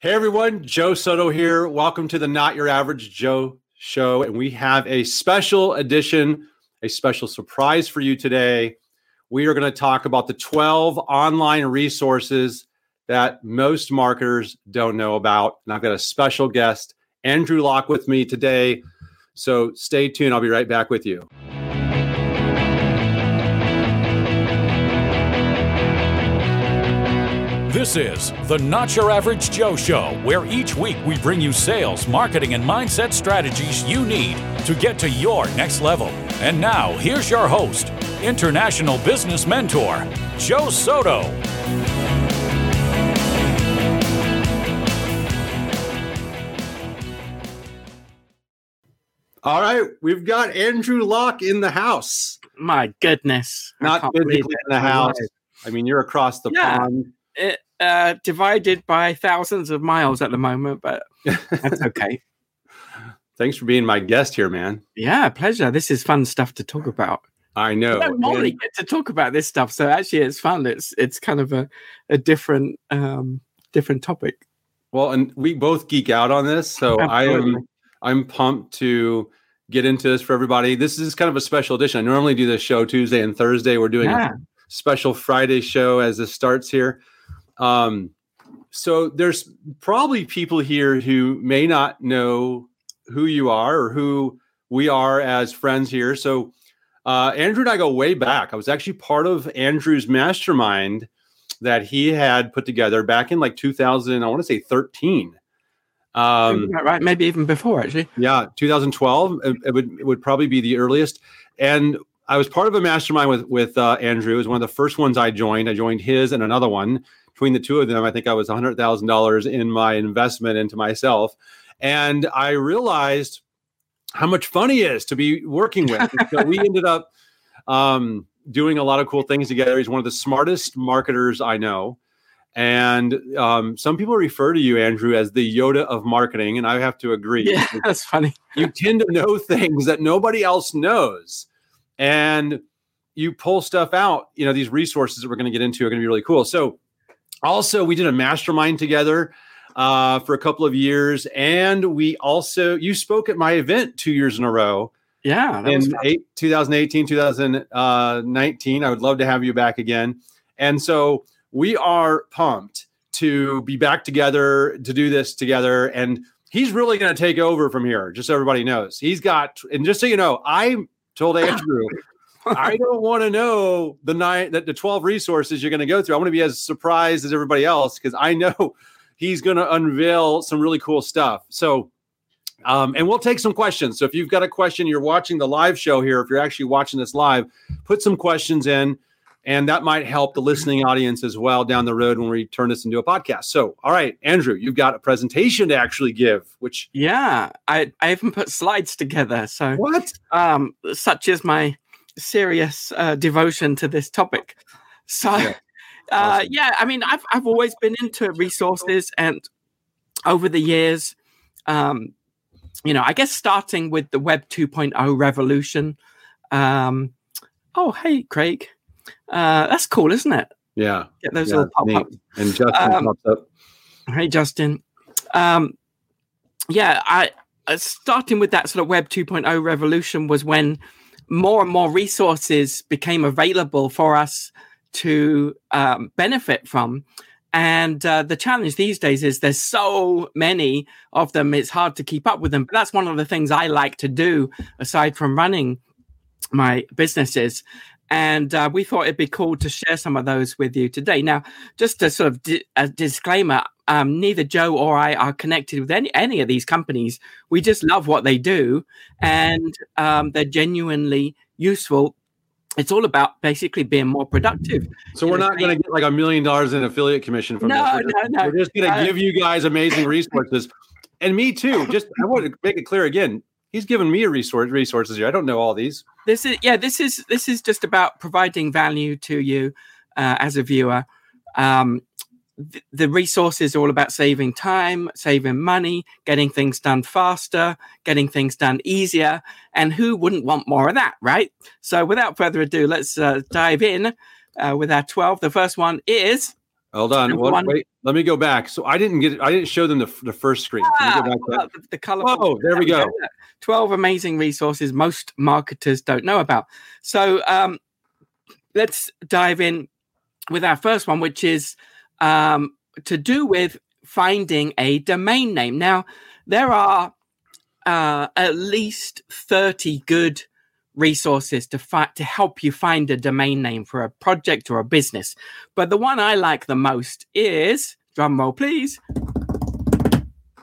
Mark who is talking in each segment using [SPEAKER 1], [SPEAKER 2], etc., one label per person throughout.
[SPEAKER 1] Hey everyone, Joe Soto here. Welcome to the Not Your Average Joe show. And we have a special edition, a special surprise for you today. We are going to talk about the 12 online resources that most marketers don't know about. And I've got a special guest, Andrew Lock, with me today. So stay tuned. I'll be right back with you.
[SPEAKER 2] This is the Not Your Average Joe Show, where each week we bring you sales, marketing, and mindset strategies you need to get to your next level. And now, here's your host, international business mentor, Joe Soto.
[SPEAKER 1] All right, we've got Andrew Lock in the house.
[SPEAKER 3] My goodness.
[SPEAKER 1] Not physically in the house. I mean, you're across the
[SPEAKER 3] Yeah.
[SPEAKER 1] pond.
[SPEAKER 3] It, uh, divided by thousands of miles at the moment, but that's okay.
[SPEAKER 1] Thanks for being my guest here, man.
[SPEAKER 3] yeah, pleasure. This is fun stuff to talk about.
[SPEAKER 1] I know.
[SPEAKER 3] I don't normally
[SPEAKER 1] And-
[SPEAKER 3] get to talk about this stuff, so actually it's fun. It's it's kind of a, a different um different topic.
[SPEAKER 1] well, and we both geek out on this, so I am I'm pumped to get into this for everybody. This is kind of a special edition. I normally do this show Tuesday and Thursday. We're doing
[SPEAKER 3] Yeah.
[SPEAKER 1] a special Friday show as this starts here. Um, so there's probably people here who may not know who you are or who we are as friends here. So uh, Andrew and I go way back. I was actually part of Andrew's mastermind that he had put together back in like 2000. I want to say 13. Um,
[SPEAKER 3] right, maybe even before actually.
[SPEAKER 1] yeah, 2012. It, it would it would probably be the earliest. And I was part of a mastermind with with uh, Andrew. It was one of the first ones I joined. I joined his and another one. Between the two of them, I think I was hundred thousand dollars in my investment into myself, and I realized how much fun he is to be working with. So we ended up um, doing a lot of cool things together. He's one of the smartest marketers I know. And um, some people refer to you, Andrew, as the Yoda of marketing, and I have to agree
[SPEAKER 3] Yeah, that's funny.
[SPEAKER 1] you tend to know things that nobody else knows and you pull stuff out you know these resources that we're going to get into are going to be really cool so also we did a mastermind together uh, for a couple of years and we also you spoke at my event two years in a row.
[SPEAKER 3] Yeah,
[SPEAKER 1] in eight, 2018 2019 i would love to have you back again. And so we are pumped to be back together to do this together and he's really going to take over from here just so everybody knows. He's got and just so you know i told andrew i don't want to know the nine that the 12 resources you're going to go through i want to be as surprised as everybody else because i know he's going to unveil some really cool stuff so um, and we'll take some questions. So if you've got a question, you're watching the live show here. If you're actually watching this live, put some questions in, and that might help the listening audience as well down the road when we turn this into a podcast. So, all right, Andrew, you've got a presentation to actually give. Which
[SPEAKER 3] Yeah, I I even put slides together. So
[SPEAKER 1] what?
[SPEAKER 3] um, such is my serious uh, devotion to this topic. So,
[SPEAKER 1] Yeah.
[SPEAKER 3] uh, yeah, I mean, I've I've always been into resources, and over the years, um, you know, I guess starting with the Web 2.0 revolution. Um, oh, hey, Craig, uh, that's cool, isn't it?
[SPEAKER 1] Yeah,
[SPEAKER 3] Get those
[SPEAKER 1] yeah,
[SPEAKER 3] little pop ups.
[SPEAKER 1] And Justin
[SPEAKER 3] Um,
[SPEAKER 1] pops up.
[SPEAKER 3] Hey, Justin. Um, yeah, I uh, starting with that sort of Web 2.0 revolution was when more and more resources became available for us to um, benefit from. And uh, the challenge these days is there's so many of them, it's hard to keep up with them. But that's one of the things I like to do aside from running my businesses. And uh, we thought it'd be cool to share some of those with you today. Now, just a sort of di- a disclaimer um, neither Joe or I are connected with any, any of these companies. We just love what they do and um, they're genuinely useful. It's all about basically being more productive.
[SPEAKER 1] So we're not going to get like a million dollars in affiliate commission from
[SPEAKER 3] No,
[SPEAKER 1] this. We're just,
[SPEAKER 3] no, no.
[SPEAKER 1] We're just going to
[SPEAKER 3] Uh,
[SPEAKER 1] give you guys amazing resources, and me too. Just I want to make it clear again. He's giving me a resource resources here. I don't know all these.
[SPEAKER 3] this is yeah this is this is just about providing value to you uh, as a viewer um, th- the resources are all about saving time saving money getting things done faster getting things done easier and who wouldn't want more of that right so without further ado let's uh, dive in uh, with our 12 the first one is
[SPEAKER 1] Hold on. What,
[SPEAKER 3] one.
[SPEAKER 1] wait, let me go back. So I didn't get. I didn't show them the, the first screen.
[SPEAKER 3] Ah,
[SPEAKER 1] go back
[SPEAKER 3] well, the, the colorful.
[SPEAKER 1] Whoa, there we go.
[SPEAKER 3] 12 amazing resources most marketers don't know about. So um, let's dive in with our first one, which is um, to do with finding a domain name. Now, there are uh, at least 30 good resources to fi- to help you find a domain name for a project or a business. But the one I like the most is drum roll please.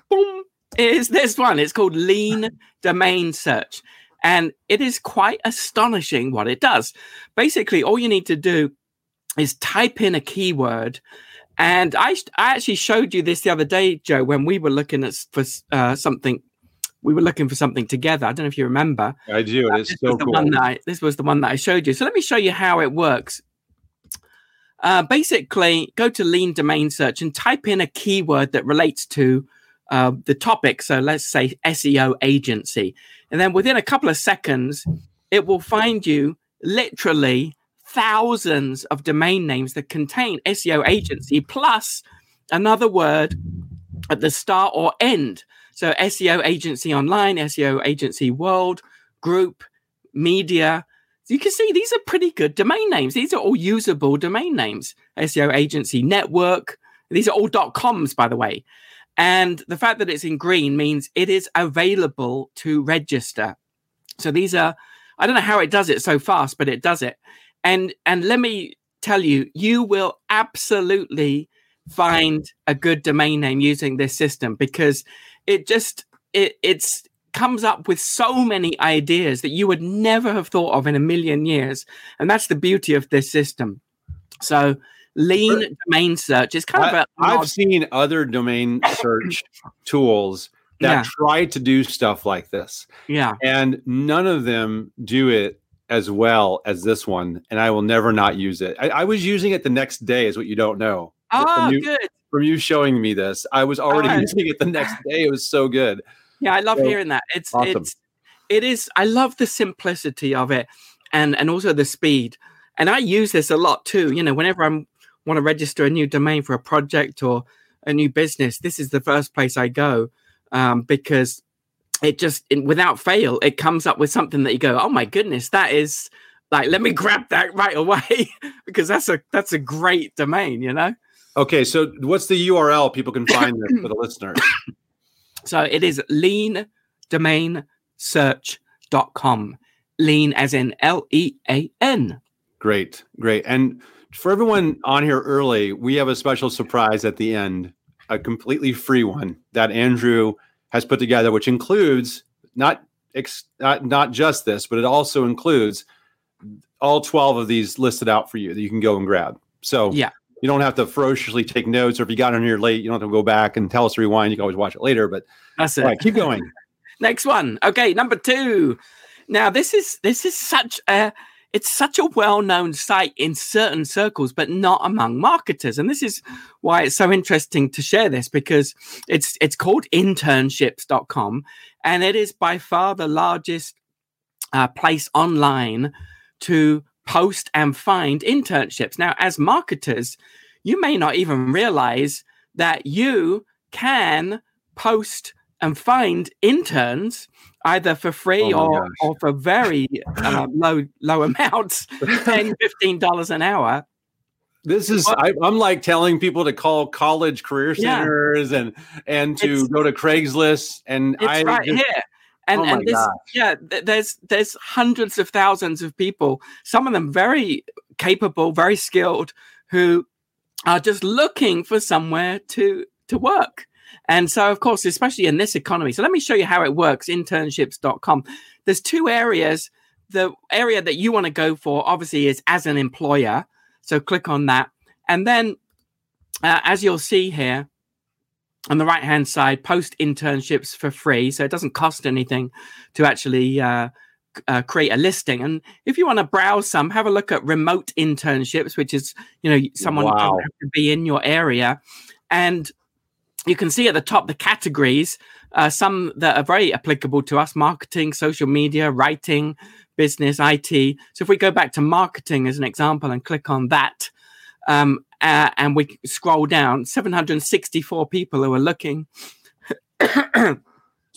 [SPEAKER 3] Boom is this one. It's called Lean Domain Search. And it is quite astonishing what it does. Basically, all you need to do is type in a keyword. And I, I actually showed you this the other day, Joe, when we were looking at for uh, something. We were looking for something together. I don't know if you remember.
[SPEAKER 1] I do. It is
[SPEAKER 3] This
[SPEAKER 1] so
[SPEAKER 3] was the
[SPEAKER 1] cool.
[SPEAKER 3] one that I, this was the one that I showed you. So let me show you how it works. Uh, basically, go to Lean Domain Search and type in a keyword that relates to uh, the topic. So let's say SEO agency, and then within a couple of seconds, it will find you literally thousands of domain names that contain SEO agency plus another word at the start or end. So SEO agency online, SEO agency world, group, media. You can see these are pretty good domain names. These are all usable domain names. SEO agency network. These are all .coms, by the way. And the fact that it's in green means it is available to register. So these are, I don't know how it does it so fast, but it does it. And and let me tell you, you will absolutely find a good domain name using this system because it just it it's comes up with so many ideas that you would never have thought of in a million years. And that's the beauty of this system. So lean domain search is kind of
[SPEAKER 1] I,
[SPEAKER 3] a
[SPEAKER 1] I've seen other domain search tools that
[SPEAKER 3] Yeah.
[SPEAKER 1] try to do stuff like this,
[SPEAKER 3] yeah.
[SPEAKER 1] and none of them do it as well as this one. And I will never not use it. I, I was using it the next day, is what you don't know.
[SPEAKER 3] Oh,
[SPEAKER 1] from you,
[SPEAKER 3] good.
[SPEAKER 1] from you showing me this, I was already
[SPEAKER 3] Oh.
[SPEAKER 1] using it the next day. It was so good.
[SPEAKER 3] Yeah, I love
[SPEAKER 1] So,
[SPEAKER 3] hearing that. It's
[SPEAKER 1] awesome.
[SPEAKER 3] it's it is I love the simplicity of it and and also the speed. And I use this a lot too. You know, whenever I'm want to register a new domain for a project or a new business, this is the first place I go um, because it just in, without fail it comes up with something that you go, oh my goodness, that is like let me grab that right away because that's a that's a great domain. You know.
[SPEAKER 1] Okay, so what's the URL people can find this for the listeners?
[SPEAKER 3] So it is lean domain search.com. Lean as in L E A N.
[SPEAKER 1] Great, great. And for everyone on here early, we have a special surprise at the end, a completely free one that Andrew has put together, which includes not ex- not, not just this, but it also includes all 12 of these listed out for you that you can go and grab. So
[SPEAKER 3] Yeah.
[SPEAKER 1] you don't have to ferociously take notes, or if you got on here late, you don't have to go back and tell us to rewind. You can always watch it later. But
[SPEAKER 3] That's it.
[SPEAKER 1] right, keep going.
[SPEAKER 3] Next one. Okay, number two. Now this is this is such a it's such a well-known site in certain circles, but not among marketers. And this is why it's so interesting to share this because it's it's called internships.com and it is by far the largest uh, place online to post and find internships. Now, as marketers, you may not even realize that you can post and find interns either for free
[SPEAKER 1] Oh
[SPEAKER 3] or,
[SPEAKER 1] gosh.
[SPEAKER 3] or for very uh, low low amounts 10 15 dollars an hour.
[SPEAKER 1] This is I, I'm like telling people to call college career
[SPEAKER 3] Yeah.
[SPEAKER 1] centers and and to
[SPEAKER 3] It's-
[SPEAKER 1] go to Craigslist and
[SPEAKER 3] it's
[SPEAKER 1] I
[SPEAKER 3] right
[SPEAKER 1] just-
[SPEAKER 3] here. And
[SPEAKER 1] Oh
[SPEAKER 3] and this yeah th- there's there's hundreds of thousands of people some of them very capable very skilled who are just looking for somewhere to to work and so of course especially in this economy so let me show you how it works internships.com there's two areas. The area that you want to go for obviously is as an employer so click on that. And then uh, as you'll see here on the right hand side post internships for free so it doesn't cost anything to actually uh, uh, create a listing. And if you want to browse some have a look at remote internships which is you know someone
[SPEAKER 1] Wow.
[SPEAKER 3] to be in your area. And you can see at the top the categories uh, some that are very applicable to us marketing social media writing business it so if we go back to marketing as an example and click on that um, uh, and we scroll down 764 people who are looking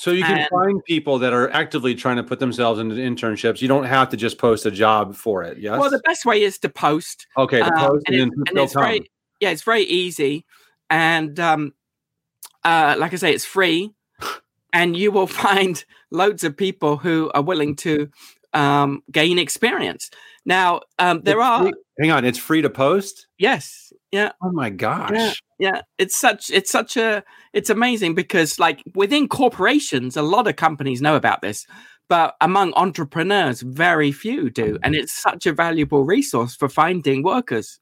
[SPEAKER 1] So you can
[SPEAKER 3] And-
[SPEAKER 1] find people that are actively trying to put themselves into internships. You don't have to just post a job for it. Yes.
[SPEAKER 3] well the best way is to post
[SPEAKER 1] okay. To
[SPEAKER 3] um,
[SPEAKER 1] post
[SPEAKER 3] and,
[SPEAKER 1] and,
[SPEAKER 3] it-
[SPEAKER 1] then
[SPEAKER 3] and it's
[SPEAKER 1] come.
[SPEAKER 3] very yeah it's very easy and um uh like i say it's free and you will find loads of people who are willing to um gain experience now um there
[SPEAKER 1] It's
[SPEAKER 3] are
[SPEAKER 1] free- Hang on, it's free to post.
[SPEAKER 3] yes yeah
[SPEAKER 1] Oh my gosh.
[SPEAKER 3] yeah it's such it's such a it's amazing because like within corporations a lot of companies know about this but among entrepreneurs very few do and it's such a valuable resource for finding workers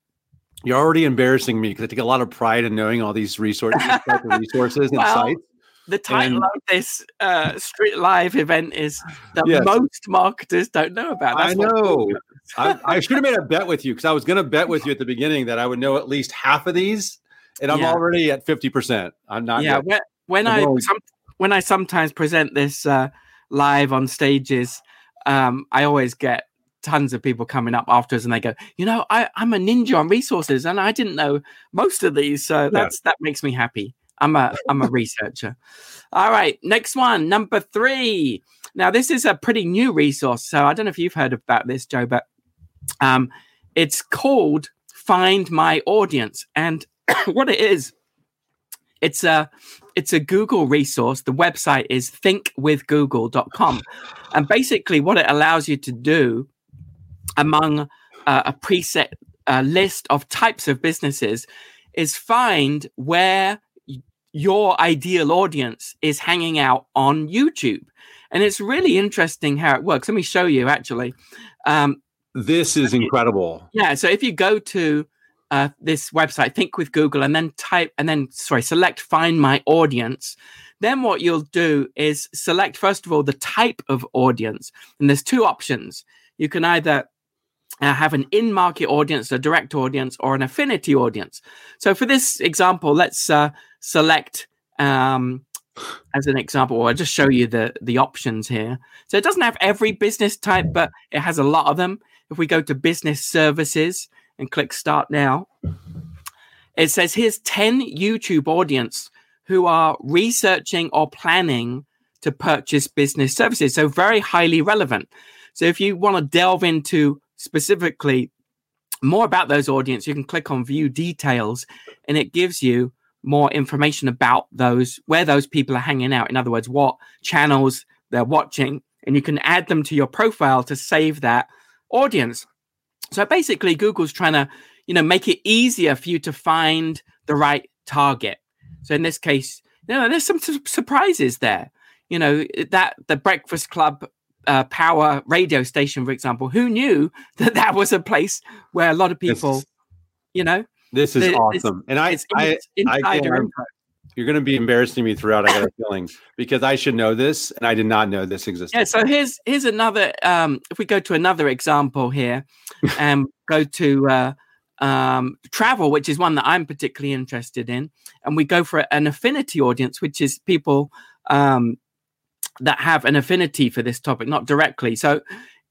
[SPEAKER 1] You're already embarrassing me because I take a lot of pride in knowing all these resources, resources and
[SPEAKER 3] Well,
[SPEAKER 1] sites.
[SPEAKER 3] the title
[SPEAKER 1] And-
[SPEAKER 3] of this uh, street live event is that
[SPEAKER 1] Yes.
[SPEAKER 3] most marketers don't know about.
[SPEAKER 1] I know. I, I should have made a bet with you because I was going to bet with you at the beginning that I would know at least half of these, and I'm
[SPEAKER 3] Yeah.
[SPEAKER 1] already at fifty percent. I'm not.
[SPEAKER 3] yeah,
[SPEAKER 1] yet.
[SPEAKER 3] when, when
[SPEAKER 1] I'm
[SPEAKER 3] some, when I sometimes present this uh, live on stages, um, I always get tons of people coming up after us and they go, you know, I, I'm a ninja on resources and I didn't know most of these. So that's that makes me happy. I'm a I'm a researcher. All right, next one, number three. Now this is a pretty new resource, so I don't know if you've heard about this, Joe, but um, it's called Find My Audience, and what it is, it's a it's a Google resource. The website is thinkwithgoogle.com, and basically what it allows you to do among uh, a preset uh, list of types of businesses is find where your ideal audience is hanging out on YouTube. And it's really interesting how it works. Let me show you actually. Um,
[SPEAKER 1] This is incredible.
[SPEAKER 3] yeah, so if you go to uh, this website, Think with Google, and then type, and then sorry, select Find My Audience, then what you'll do is select first of all the type of audience, and there's two options. You can either uh, have an in-market audience, a direct audience, or an affinity audience. So for this example, let's uh, select um, as an example, I'll just show you the the options here. So it doesn't have every business type, but it has a lot of them. If we go to business services and click start now, it says here's 10 YouTube audience who are researching or planning to purchase business services. So very highly relevant. So if you want to delve into specifically more about those audience, you can click on view details and it gives you more information about those where those people are hanging out. In other words, what channels they're watching, and you can add them to your profile to save that audience. So basically, Google's trying to, you know, make it easier for you to find the right target. So in this case, you know, there's some su- surprises there. You know, that the Breakfast Club uh, power radio station, for example, who knew that that was a place where a lot of people,
[SPEAKER 1] is-
[SPEAKER 3] you know,
[SPEAKER 1] This is
[SPEAKER 3] It's-
[SPEAKER 1] awesome, and I, I, I can- you're going to be embarrassing me throughout. I got a feeling because I should know this, and I did not know this existed.
[SPEAKER 3] Yeah, so here's here's another. Um, if we go to another example here, and go to uh, um, travel, which is one that I'm particularly interested in, and we go for an affinity audience, which is people um, that have an affinity for this topic, not directly. So,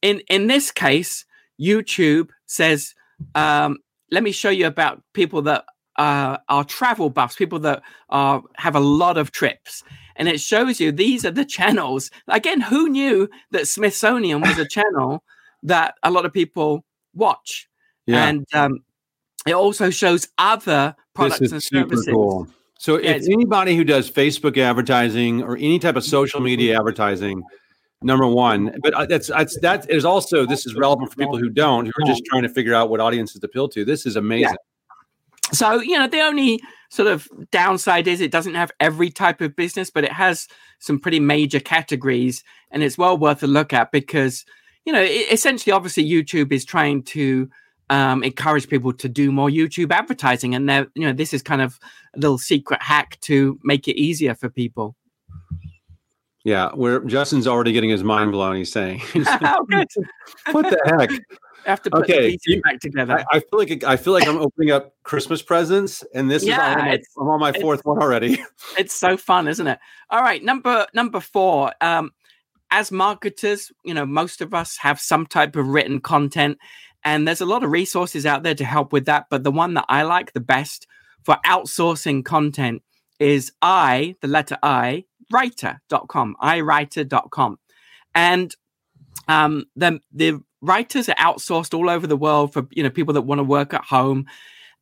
[SPEAKER 3] in in this case, YouTube says, um, "Let me show you about people that uh, are travel buffs, people that are have a lot of trips." and it shows you these are the channels. Again, who knew that Smithsonian was a channel that a lot of people watch?
[SPEAKER 1] yeah,
[SPEAKER 3] And um, it also shows other products and services.
[SPEAKER 1] cool. So,
[SPEAKER 3] Yeah,
[SPEAKER 1] if anybody who does Facebook advertising or any type of social media advertising, number one, but uh, that's, that's that is also this is relevant for people who don't, who are just trying to figure out what audiences to appeal to. This is amazing.
[SPEAKER 3] So, you know, the only sort of downside is it doesn't have every type of business, but it has some pretty major categories and it's well worth a look at because, you know, essentially, obviously, YouTube is trying to um, encourage people to do more YouTube advertising. And they're, you know, this is kind of a little secret hack to make it easier for people.
[SPEAKER 1] Yeah, where Justin's already getting his mind blown. He's saying,
[SPEAKER 3] oh,
[SPEAKER 1] "What the heck?"
[SPEAKER 3] I have to put
[SPEAKER 1] Okay,
[SPEAKER 3] the pieces
[SPEAKER 1] you-
[SPEAKER 3] back together.
[SPEAKER 1] I, I feel like I feel like I'm opening up Christmas presents, and this
[SPEAKER 3] Yeah,
[SPEAKER 1] is I'm on, my, I'm on my fourth one already.
[SPEAKER 3] it's so fun, isn't it? All right, number number four. Um, as marketers, you know, most of us have some type of written content, and there's a lot of resources out there to help with that. But the one that I like the best for outsourcing content is I, the letter I, writer.com, iwriter.com. And um, the, the writers are outsourced all over the world for you know people that want to work at home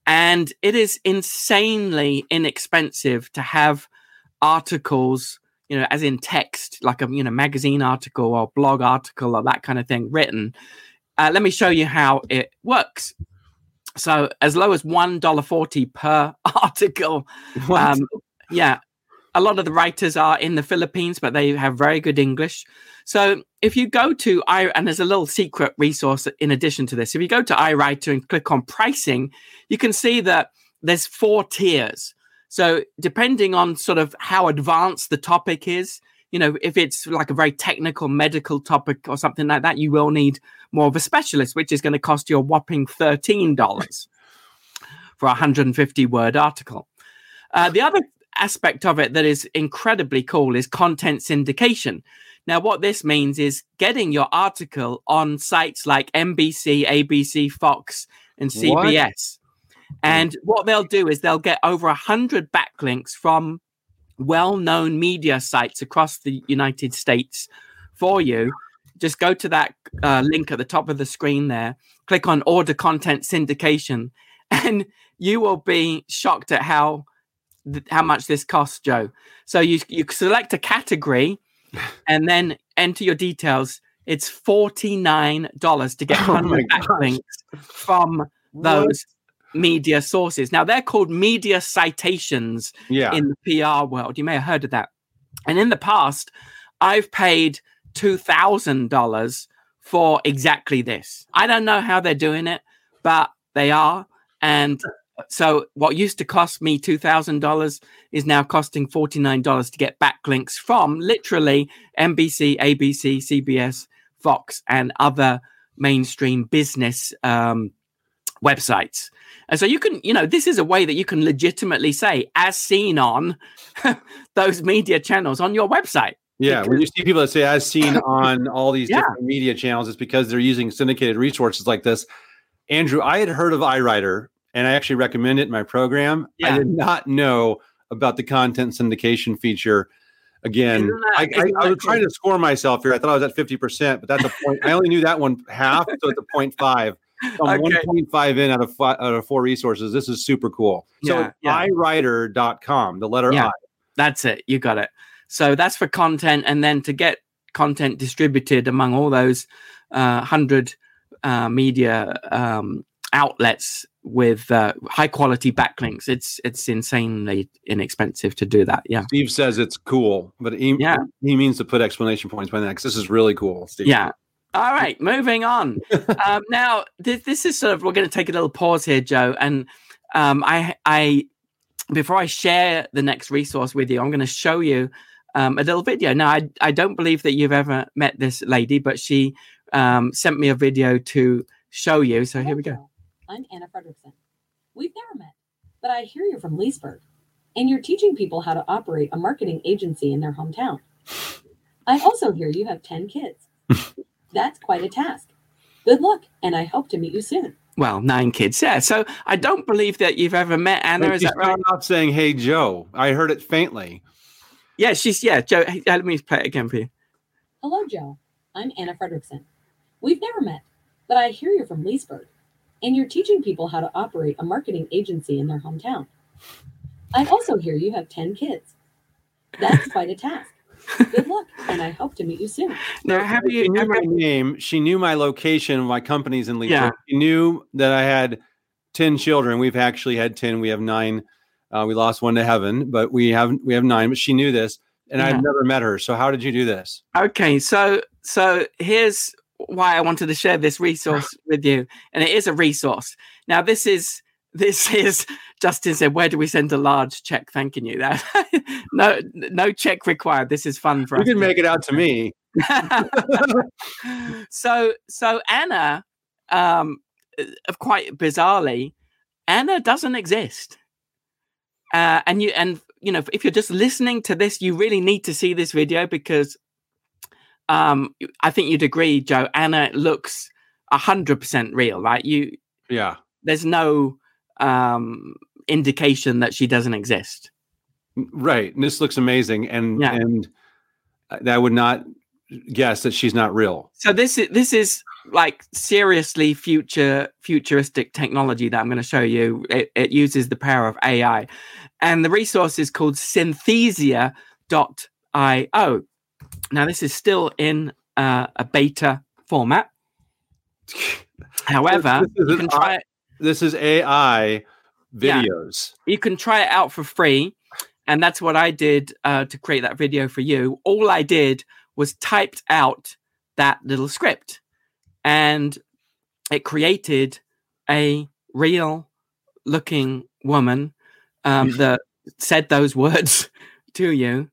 [SPEAKER 3] and it is insanely inexpensive to have articles you know as in text like a you know magazine article or blog article or that kind of thing written uh, let me show you how it works. So as low as one dollar forty per article. Um, yeah a lot of the writers are in the philippines but they have very good english. So if you go to i and there's a little secret resource in addition to this. If you go to iwriter and click on pricing you can see that there's four tiers. So depending on sort of how advanced the topic is you know if it's like a very technical medical topic or something like that you will need more of a specialist which is going to cost you a whopping $13 for a 150 word article uh, the other aspect of it that is incredibly cool is content syndication now, what this means is getting your article on sites like NBC, ABC, Fox, and CBS. What? And what they'll do is they'll get over a hundred backlinks from well-known media sites across the United States for you. Just go to that uh, link at the top of the screen there, click on order content syndication, and you will be shocked at how how much this costs, Joe. So you you select a category and then enter your details. It's forty nine dollars to get oh hundred backlinks from those? Media sources. Now they're called media citations
[SPEAKER 1] yeah.
[SPEAKER 3] in the PR world. You may have heard of that. And in the past, I've paid two thousand dollars for exactly this. I don't know how they're doing it, but they are. And so what used to cost me $2,000 is now costing $49 to get backlinks from literally NBC, ABC, CBS, Fox, and other mainstream business um, websites. And so you can, you know, this is a way that you can legitimately say, as seen on those media channels on your website.
[SPEAKER 1] Yeah, because, when you see people that say as seen on all these yeah. different media channels, it's because they're using syndicated resources like this. Andrew, I had heard of iWriter and I actually recommend it in my program. Yeah. I did not know about the content syndication feature. Again, I, I, I, was trying to score myself here. I thought I was at 50%, but that's a point. I only knew that one half, so it's a 0.5. So I'm okay. 1.5 in out of five, out of four resources. This is super cool. So yeah, iwriter.com, the letter yeah, I.
[SPEAKER 3] That's it. You got it. So that's for content. And then to get content distributed among all those uh, 100 uh, media um, outlets with uh, high quality backlinks. It's it's insanely inexpensive to do that. Yeah.
[SPEAKER 1] Steve says it's cool, but he yeah. he means to put explanation points by that this is really cool. Steve.
[SPEAKER 3] Yeah. All right, moving on. um, now this, this is sort of we're going to take a little pause here, Joe, and um, I I before I share the next resource with you, I'm going to show you um, a little video. Now I I don't believe that you've ever met this lady, but she um, sent me a video to show you. So here we go.
[SPEAKER 4] I'm Anna Fredrickson. We've never met, but I hear you're from Leesburg, and you're teaching people how to operate a marketing agency in their hometown. I also hear you have 10 kids. That's quite a task. Good luck, and I hope to meet you soon.
[SPEAKER 3] Well, nine kids, yeah. So I don't believe that you've ever met Anna. But is that right?
[SPEAKER 1] off saying, "Hey, Joe." I heard it faintly.
[SPEAKER 3] Yeah, she's yeah. Joe, uh, let me play it again for you.
[SPEAKER 4] Hello, Joe. I'm Anna Fredrickson. We've never met, but I hear you're from Leesburg and you're teaching people how to operate a marketing agency in their hometown. I also hear you have 10 kids. That's quite a task. Good luck, and I hope to meet you soon.
[SPEAKER 3] Now, have you
[SPEAKER 1] she knew my name? She knew my location, my company's in Leesburg. Yeah. She knew that I had 10 children. We've actually had 10. We have nine. Uh, we lost one to heaven, but we have we have nine. But she knew this, and yeah. I've never met her. So how did you do this?
[SPEAKER 3] Okay, so so here's why I wanted to share this resource with you, and it is a resource. Now, this is this is Justin said, "Where do we send a large check thanking you?" That no no check required. This is fun for
[SPEAKER 1] you
[SPEAKER 3] us.
[SPEAKER 1] You can make it out to me.
[SPEAKER 3] so so Anna, um, uh, quite bizarrely, Anna doesn't exist. Uh, and you and you know if you're just listening to this, you really need to see this video because um, I think you'd agree, Joe. Anna looks hundred percent real, right? You
[SPEAKER 1] Yeah.
[SPEAKER 3] there's no um indication that she doesn't exist.
[SPEAKER 1] Right. And this looks amazing. And
[SPEAKER 3] Yeah.
[SPEAKER 1] and I would not guess that she's not real.
[SPEAKER 3] So this is this is like seriously future futuristic technology that I'm going to show you. It, it uses the power of AI, and the resource is called Synthesia.io. Now this is still in uh, a beta format. However, you can try it.
[SPEAKER 1] This is AI
[SPEAKER 3] Yeah.
[SPEAKER 1] videos.
[SPEAKER 3] you can try it out for free and that's what i did uh, to create that video for you all i did was typed out that little script and it created a real looking woman um, that said those words to you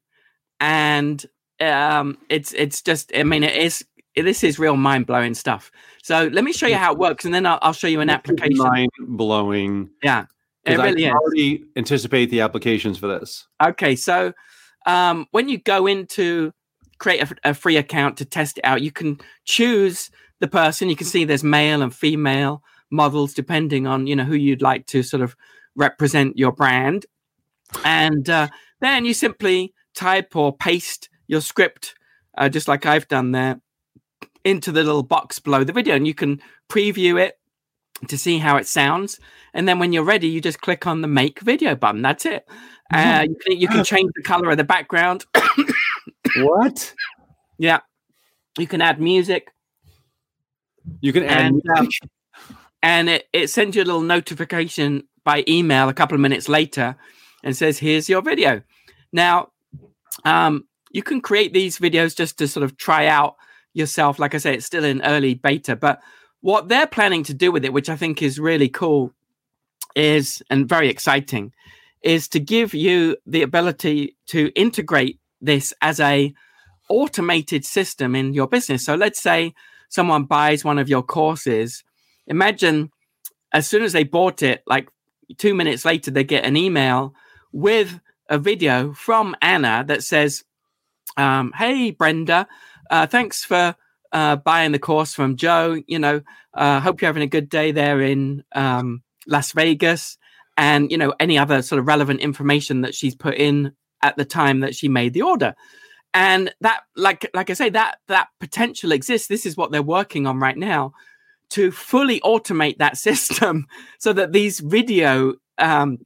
[SPEAKER 3] and um, it's it's just i mean it is this is real mind-blowing stuff so let me show you how it works and then i'll, I'll show you an application
[SPEAKER 1] Mind blowing.
[SPEAKER 3] yeah it
[SPEAKER 1] I
[SPEAKER 3] really is
[SPEAKER 1] already anticipate the applications for this.
[SPEAKER 3] Okay, so um, when you go into create a, a free account to test it out, you can choose the person. You can see there's male and female models depending on you know who you'd like to sort of represent your brand, and uh, then you simply type or paste your script, uh, just like I've done there, into the little box below the video, and you can preview it to see how it sounds. And then when you're ready, you just click on the make video button. That's it. Uh, you, can, you can change the color of the background.
[SPEAKER 1] What?
[SPEAKER 3] yeah. You can add music
[SPEAKER 1] You can add
[SPEAKER 3] and um, and it, it sends you a little notification by email a couple of minutes later and says, here's your video. Now, um, you can create these videos just to sort of try out yourself. Like I say, it's still in early beta, but what they're planning to do with it, which I think is really cool, is and very exciting, is to give you the ability to integrate this as a automated system in your business. So let's say someone buys one of your courses. Imagine as soon as they bought it, like two minutes later, they get an email with a video from Anna that says, um, "Hey Brenda, uh, thanks for uh, buying the course from Joe. You know, uh, hope you're having a good day there in um, Las Vegas, and you know any other sort of relevant information that she's put in at the time that she made the order." And that, like, like I say, that that potential exists. This is what they're working on right now to fully automate that system, so that these video um,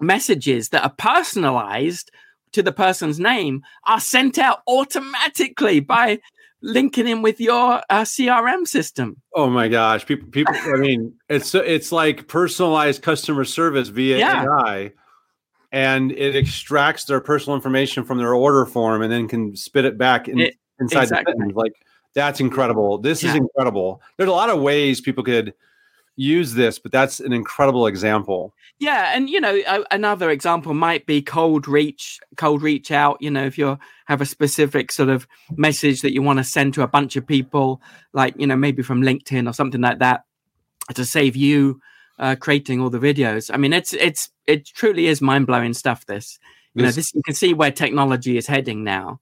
[SPEAKER 3] messages that are personalized to the person's name are sent out automatically by linking in with your uh, CRM system.
[SPEAKER 1] Oh my gosh, people, people. I mean, it's it's like personalized customer service via
[SPEAKER 3] Yeah.
[SPEAKER 1] AI, and it extracts their personal information from their order form and then can spit it back in,
[SPEAKER 3] It-
[SPEAKER 1] inside
[SPEAKER 3] exactly.
[SPEAKER 1] the sentence. Like that's incredible. This is incredible. There's a lot of ways people could use this, but that's an incredible example.
[SPEAKER 3] Yeah, and you know, a, another example might be cold reach, cold reach out. You know, if you have a specific sort of message that you want to send to a bunch of people, like you know, maybe from LinkedIn or something like that, to save you uh, creating all the videos. I mean, it's it's it truly is mind blowing stuff. This, you know,
[SPEAKER 1] This-
[SPEAKER 3] this you can see where technology is heading now.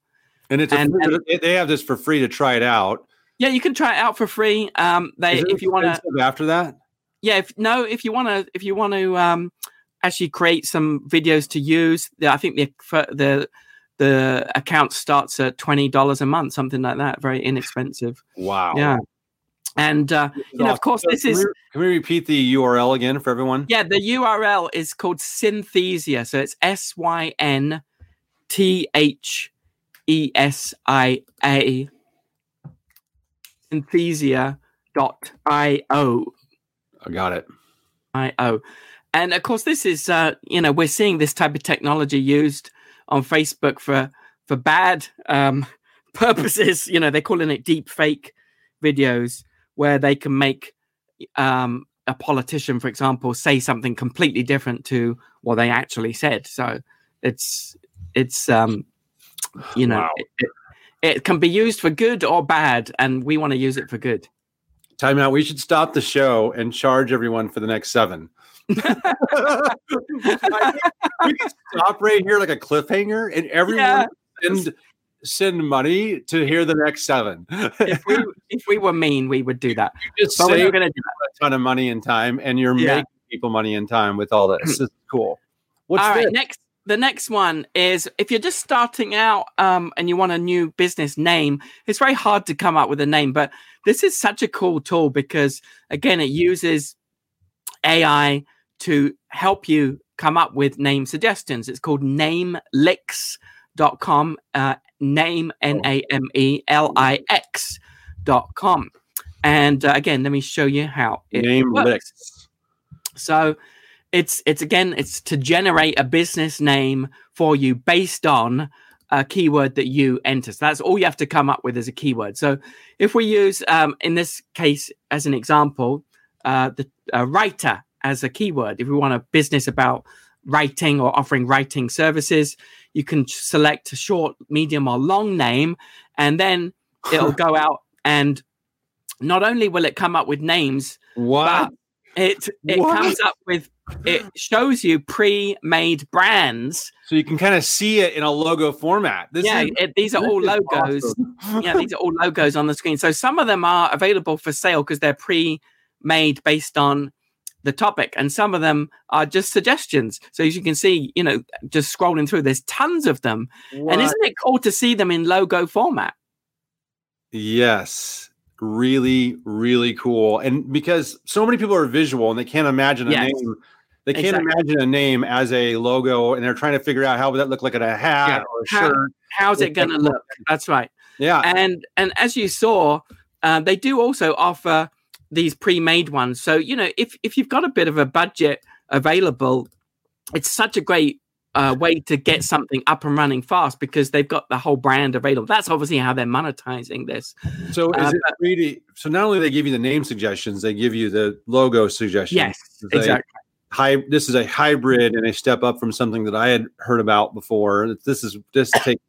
[SPEAKER 1] And it's
[SPEAKER 3] And-
[SPEAKER 1] free- they- they have this for free to try it out.
[SPEAKER 3] Yeah, you can try it out for free. Um, they if you want to
[SPEAKER 1] after that.
[SPEAKER 3] Yeah if no if you want to if you want to um actually create some videos to use i think the the the account starts at $20 a month something like that very inexpensive.
[SPEAKER 1] Wow.
[SPEAKER 3] yeah. And uh you know of course
[SPEAKER 1] So
[SPEAKER 3] this
[SPEAKER 1] can
[SPEAKER 3] is
[SPEAKER 1] we, can we repeat the URL again for everyone?
[SPEAKER 3] yeah the url is called synthesia. So it's s-y-n t-h-e-s-i-a Synthesia dot
[SPEAKER 1] I got it.
[SPEAKER 3] IO. And of course, this is, uh, you know, we're seeing this type of technology used on Facebook for for bad um, purposes. You know, they're calling it deep fake videos where they can make um, a politician, for example, say something completely different to what they actually said. So it's it's um, you know
[SPEAKER 1] Wow.
[SPEAKER 3] it, it, it can be used for good or bad, and we want to use it for good.
[SPEAKER 1] Time out. We should stop the show and charge everyone for the next seven. we could stop right here like a cliffhanger, and everyone
[SPEAKER 3] Yeah.
[SPEAKER 1] send send money to hear the next seven.
[SPEAKER 3] if we if we were mean, we would do that.
[SPEAKER 1] You just
[SPEAKER 3] But
[SPEAKER 1] save
[SPEAKER 3] going to do
[SPEAKER 1] a ton of money and time, and you're
[SPEAKER 3] Yeah.
[SPEAKER 1] making people money and time with all this. This is cool. What's
[SPEAKER 3] All right,
[SPEAKER 1] this?
[SPEAKER 3] next the next one is if you're just starting out um, and you want a new business name, it's very hard to come up with a name, but this is such a cool tool because again, it uses AI to help you come up with name suggestions. It's called namelix.com, uh, name N A M E L I X dot com. And uh, again, let me show you how it
[SPEAKER 1] Name
[SPEAKER 3] works.
[SPEAKER 1] licks.
[SPEAKER 3] So it's it's again it's to generate a business name for you based on a keyword that you enter. So that's all you have to come up with as a keyword. So if we use um, in this case as an example, uh, the uh, writer as a keyword, if we want a business about writing or offering writing services, you can select a short, medium, or long name, and then it'll go out and not only will it come up with names
[SPEAKER 1] What?
[SPEAKER 3] It it
[SPEAKER 1] What?
[SPEAKER 3] comes up with it shows you pre-made brands.
[SPEAKER 1] So you can kind of see it in a logo format. This
[SPEAKER 3] yeah,
[SPEAKER 1] is,
[SPEAKER 3] it, these are
[SPEAKER 1] this
[SPEAKER 3] all logos.
[SPEAKER 1] awesome.
[SPEAKER 3] yeah, these are all logos on the screen. So some of them are available for sale because they're pre-made based on the topic, and some of them are just suggestions. So as you can see, you know, just scrolling through, there's tons of them. And isn't it cool to see them in logo format?
[SPEAKER 1] Yes. Really, really cool. And because so many people are visual and they can't imagine a
[SPEAKER 3] Yes.
[SPEAKER 1] name. They can't
[SPEAKER 3] Exactly.
[SPEAKER 1] imagine a name as a logo and they're trying to figure out how would that look like on a hat
[SPEAKER 3] Yeah.
[SPEAKER 1] or a
[SPEAKER 3] How-
[SPEAKER 1] shirt.
[SPEAKER 3] How's it going to look? That's right.
[SPEAKER 1] Yeah.
[SPEAKER 3] and and as you saw uh, they do also offer these pre-made ones so you know if if you've got a bit of a budget available it's such a great uh, way to get something up and running fast because they've got the whole brand available that's obviously how they're monetizing this
[SPEAKER 1] So is
[SPEAKER 3] Uh,
[SPEAKER 1] it free so not only they give you the name suggestions, they give you the logo suggestions.
[SPEAKER 3] yes
[SPEAKER 1] a
[SPEAKER 3] exactly
[SPEAKER 1] Hy, this is a hybrid and a step up from something that I had heard about before. This is this take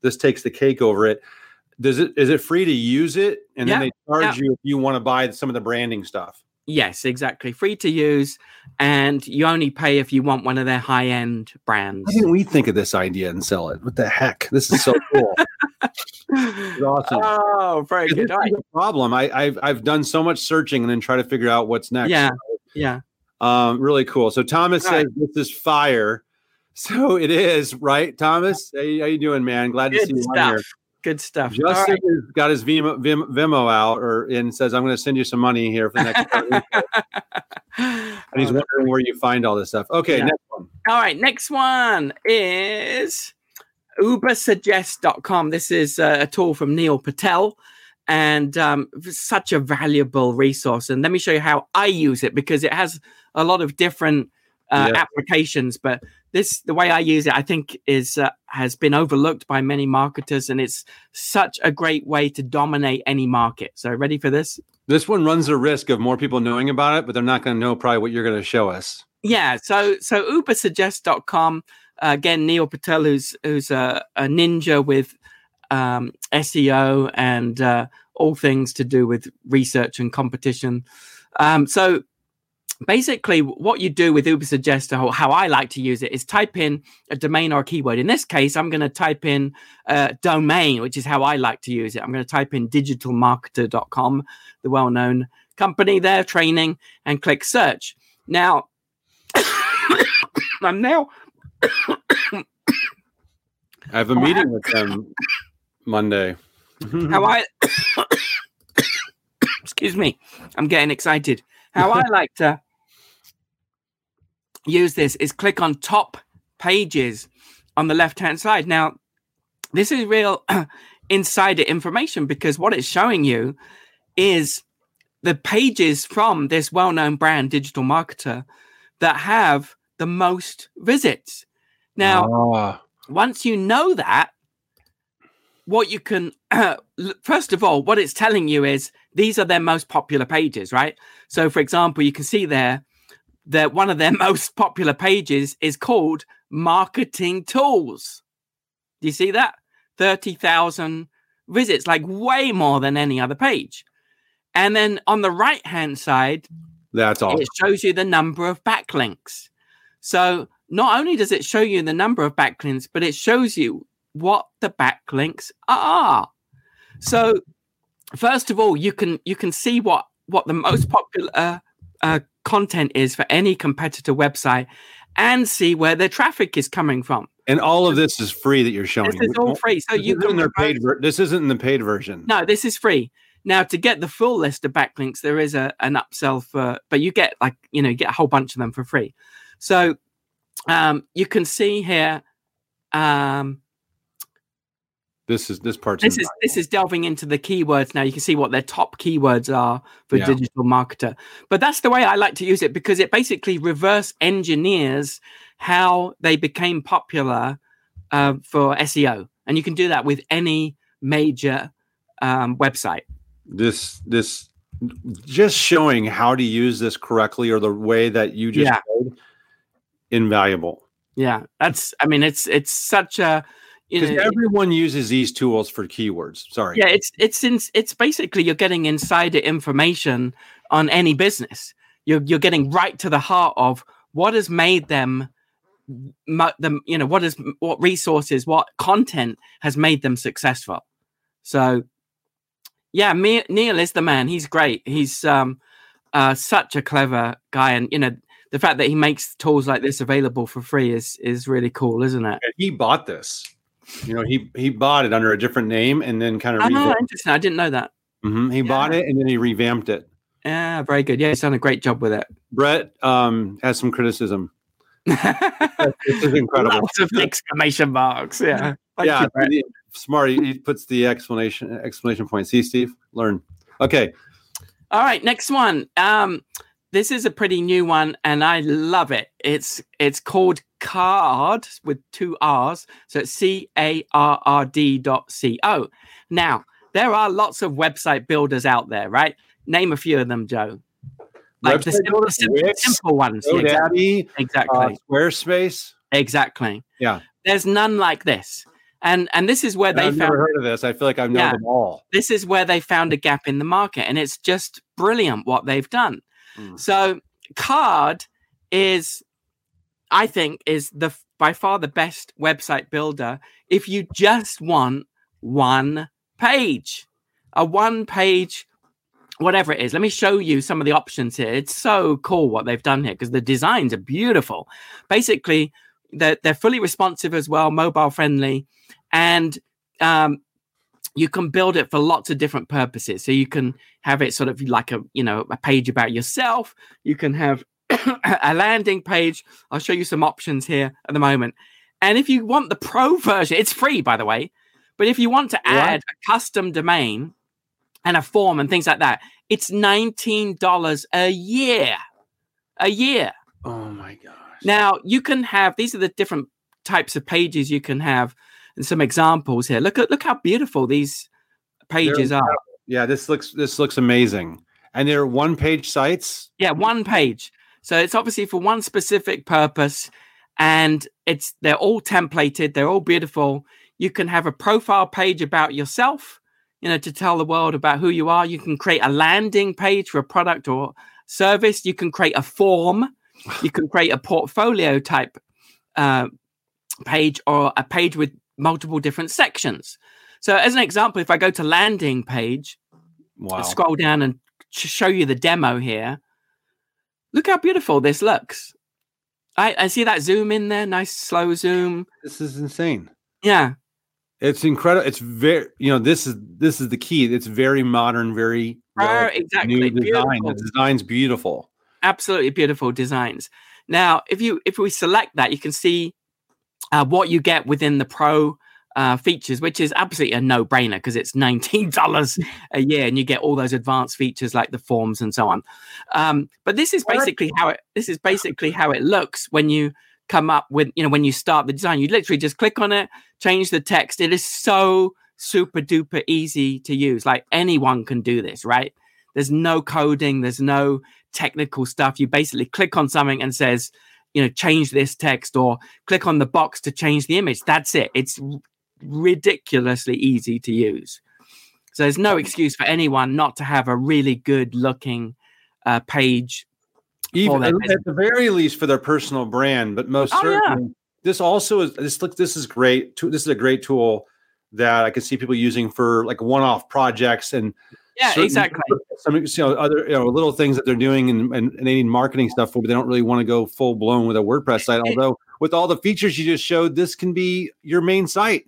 [SPEAKER 1] this takes the cake over it. Does it is it free to use it? And then they charge you if you want to buy some of the branding stuff.
[SPEAKER 3] Yes exactly free to use and you only pay if you want one of their high-end brands
[SPEAKER 1] Why didn't we think of this idea and sell it? What the heck? This is so cool. Awesome.
[SPEAKER 3] oh very good
[SPEAKER 1] this
[SPEAKER 3] All
[SPEAKER 1] is
[SPEAKER 3] right.
[SPEAKER 1] a problem. I, I've I've done so much searching and then try to figure out what's next.
[SPEAKER 3] yeah yeah
[SPEAKER 1] Um, really cool. So Thomas
[SPEAKER 3] All
[SPEAKER 1] says this is fire. So it is, right? Thomas, how you, how you doing, man? Glad to see you on here.
[SPEAKER 3] Good stuff
[SPEAKER 1] Justin
[SPEAKER 3] right.
[SPEAKER 1] has got his Vimo, Vim, Vimo out, or and says, "I'm going to send you some money here for the next." and he's wondering where you find all this stuff. Okay,
[SPEAKER 3] Yeah.
[SPEAKER 1] next one.
[SPEAKER 3] All right, next one is ubersuggest.com. This is uh, a tool from Neil Patel and um, such a valuable resource. And let me show you how I use it because it has a lot of different uh,
[SPEAKER 1] Yeah.
[SPEAKER 3] applications. But this, the way I use it, I think is uh, has been overlooked by many marketers, and it's such a great way to dominate any market. So, ready for this?
[SPEAKER 1] This one runs the risk of more people knowing about it, but they're not going to know probably what you're going to show us.
[SPEAKER 3] Yeah, so so ubersuggest.com uh, again Neil Patel who's who's a, a ninja with um, SEO and uh, all things to do with research and competition. Um, so basically what you do with ubersuggest or how I like to use it is type in a domain or a keyword. In this case, I'm going to type in uh, domain, which is how I like to use it. I'm going to type in digitalmarketer.com, the well-known company there training and click search. Now I'm now
[SPEAKER 1] I have a meeting with them Monday.
[SPEAKER 3] how I excuse me, I'm getting excited. How I like to use this is click on top pages on the left hand side. Now, this is real insider information because what it's showing you is the pages from this well known brand, Digital Marketer, that have the most visits. Now,
[SPEAKER 1] Ah,
[SPEAKER 3] once you know that, what you can, first of all, what it's telling you is these are their most popular pages, right? So, for example, you can see there that one of their most popular pages is called Marketing Tools. Do you see that? 30,000 visits, like way more than any other page. And then on the right hand side,
[SPEAKER 1] that's awesome.
[SPEAKER 3] it shows you the number of backlinks. So not only does it show you the number of backlinks, but it shows you what the backlinks are. So first of all, you can you can see what what the most popular uh, content is for any competitor website, and see where their traffic is coming from.
[SPEAKER 1] And all of this is free that you're showing.
[SPEAKER 3] This is all free, so
[SPEAKER 1] This
[SPEAKER 3] you
[SPEAKER 1] isn't
[SPEAKER 3] can
[SPEAKER 1] their paid. Ver- this isn't in the paid version.
[SPEAKER 3] No, this is free. Now to get the full list of backlinks, there is a an upsell for, but you get like you know you get a whole bunch of them for free. So um, you can see here. Um,
[SPEAKER 1] This is this part.
[SPEAKER 3] this is
[SPEAKER 1] invaluable.
[SPEAKER 3] this is delving into the keywords now. You can see what their top keywords are for
[SPEAKER 1] Yeah.
[SPEAKER 3] digital marketer. But that's the way I like to use it because it basically reverse engineers how they became popular uh, for SEO, and you can do that with any major um, website.
[SPEAKER 1] this this just showing how to use this correctly or the way that you just
[SPEAKER 3] Yeah.
[SPEAKER 1] showed, invaluable
[SPEAKER 3] Yeah, that's. I mean, it's it's such a
[SPEAKER 1] because everyone uses these tools for keywords. Sorry.
[SPEAKER 3] yeah, it's it's in, it's basically you're getting insider information on any business. You're you're getting right to the heart of what has made them, them you know what is what resources, what content has made them successful. So, yeah, Me- Neil is the man. He's great. He's um, uh, such a clever guy, and you know the fact that he makes tools like this available for free is is really cool, isn't it?
[SPEAKER 1] And he bought this. You know, he he bought it under a different name and then kind of
[SPEAKER 3] Oh, interesting. I didn't know that.
[SPEAKER 1] Mhm. He bought it and then he revamped it.
[SPEAKER 3] Yeah, very good. Yeah, he's done a great job with it.
[SPEAKER 1] Brett um, has some criticism. This is incredible.
[SPEAKER 3] Lots of exclamation marks. Yeah. Thank
[SPEAKER 1] yeah,
[SPEAKER 3] you,
[SPEAKER 1] smart. He, he puts the explanation exclamation point. See, Steve, learn. Okay,
[SPEAKER 3] All right, next one. Um, this is a pretty new one, and I love it. It's it's called Carrd with two R's. So it's C A R R D dot C O. Now there are lots of website builders out there, right? Name a few of them, Joe. Like the
[SPEAKER 1] Website
[SPEAKER 3] simple,
[SPEAKER 1] builders,
[SPEAKER 3] simple,
[SPEAKER 1] Wix,
[SPEAKER 3] simple ones. Exactly.
[SPEAKER 1] GoDaddy,
[SPEAKER 3] exactly.
[SPEAKER 1] uh, Squarespace.
[SPEAKER 3] exactly.
[SPEAKER 1] Yeah.
[SPEAKER 3] There's none like this. And and this is where they
[SPEAKER 1] I've
[SPEAKER 3] found
[SPEAKER 1] never heard of this. I feel like I've known
[SPEAKER 3] Yeah.
[SPEAKER 1] them all.
[SPEAKER 3] this is where they found a gap in the market and it's just brilliant what they've done
[SPEAKER 1] Mm.
[SPEAKER 3] so Carrd is i think is the by far the best website builder if you just want one page a one page whatever it is. Let me show you some of the options here. It's so cool what they've done here because the designs are beautiful. Basically they're, they're fully responsive as well mobile friendly and um, you can build it for lots of different purposes. So you can have it sort of like a you know a page about yourself. You can have a landing page. I'll show you some options here at the moment. And if you want the pro version it's free by the way but if you want to add a custom domain and a form and things like that it's $19 a year. A year.
[SPEAKER 1] Oh my gosh.
[SPEAKER 3] now you can have these are the different types of pages you can have and some examples here. Look at look how beautiful these pages are.
[SPEAKER 1] yeah, this looks this looks amazing. And they're one page sites.
[SPEAKER 3] Yeah, one page. So it's obviously for one specific purpose and it's they're all templated, they're all beautiful. You can have a profile page about yourself, you know, to tell the world about who you are. You can create a landing page for a product or service. You can create a form. You can create a portfolio type uh, page or a page with multiple different sections. So, as an example, if I go to landing page,
[SPEAKER 1] Wow.
[SPEAKER 3] scroll down and sh- show you the demo here. Look how beautiful this looks. I, I see that zoom in there, nice slow zoom.
[SPEAKER 1] This is insane.
[SPEAKER 3] Yeah,
[SPEAKER 1] It's incredible. It's very, you know, this is this is the key. It's very modern, very
[SPEAKER 3] Oh,
[SPEAKER 1] relative,
[SPEAKER 3] exactly.
[SPEAKER 1] new design.
[SPEAKER 3] Beautiful.
[SPEAKER 1] The design's beautiful.
[SPEAKER 3] absolutely beautiful designs. Now, if you if we select that, you can see uh, what you get within the pro uh, features, which is absolutely a no brainer because it's nineteen dollars a year, and you get all those advanced features like the forms and so on. Um, but this is basically how it this is basically how it looks when you come up with you know when you start the design. You literally just click on it, change the text. It is so super duper easy to use. Like anyone can do this, right? There's no coding. There's no technical stuff. You basically click on something and says, you know, change this text or click on the box to change the image. That's it. It's r- ridiculously easy to use. So there's no excuse for anyone not to have a really good looking uh, page.
[SPEAKER 1] Even at,
[SPEAKER 3] business.
[SPEAKER 1] the very least for their personal brand, but most
[SPEAKER 3] Oh, yeah.
[SPEAKER 1] certainly this also is this look this is great. This is a great tool that I can see people using for like one-off projects and
[SPEAKER 3] Yeah,
[SPEAKER 1] certain-
[SPEAKER 3] exactly.
[SPEAKER 1] Some you know, other you know little things that they're doing and, and, and they need marketing stuff for, but they don't really want to go full blown with a WordPress site. Although with all the features you just showed, this can be your main site.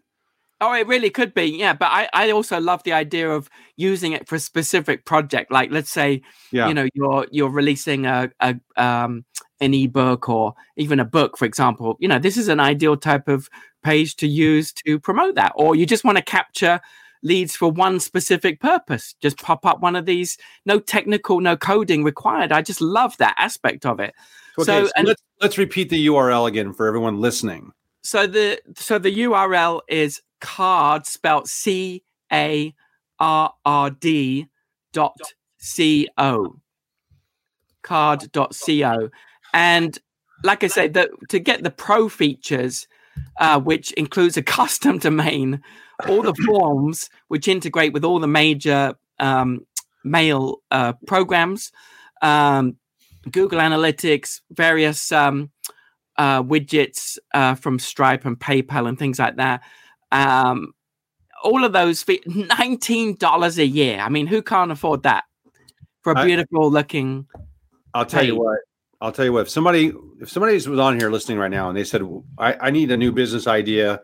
[SPEAKER 3] Oh, it really could be. Yeah. But I, I also love the idea of using it for a specific project. Like let's say,
[SPEAKER 1] Yeah.
[SPEAKER 3] you know, you're you're releasing a, a um an ebook or even a book, for example. You know, this is an ideal type of page to use to promote that. Or you just want to capture leads for one specific purpose. Just pop up one of these, no technical, no coding required. I just love that aspect of it.
[SPEAKER 1] Okay,
[SPEAKER 3] So,
[SPEAKER 1] so
[SPEAKER 3] and-
[SPEAKER 1] let's let's repeat the URL again for everyone listening.
[SPEAKER 3] so the so the URL is Carrd spelled C A R R D dot C O. Carrd dot C O. And like I say, the, to get the pro features, uh, which includes a custom domain, all the forms which integrate with all the major um, mail uh, programs, um, Google Analytics, various um, uh, widgets uh, from Stripe and PayPal and things like that. Um, all of those fe- nineteen dollars a year. I mean, who can't afford that for a beautiful looking?
[SPEAKER 1] I'll tell you what. I'll tell you what. If somebody if somebody was on here listening right now and they said, I, I need a new business idea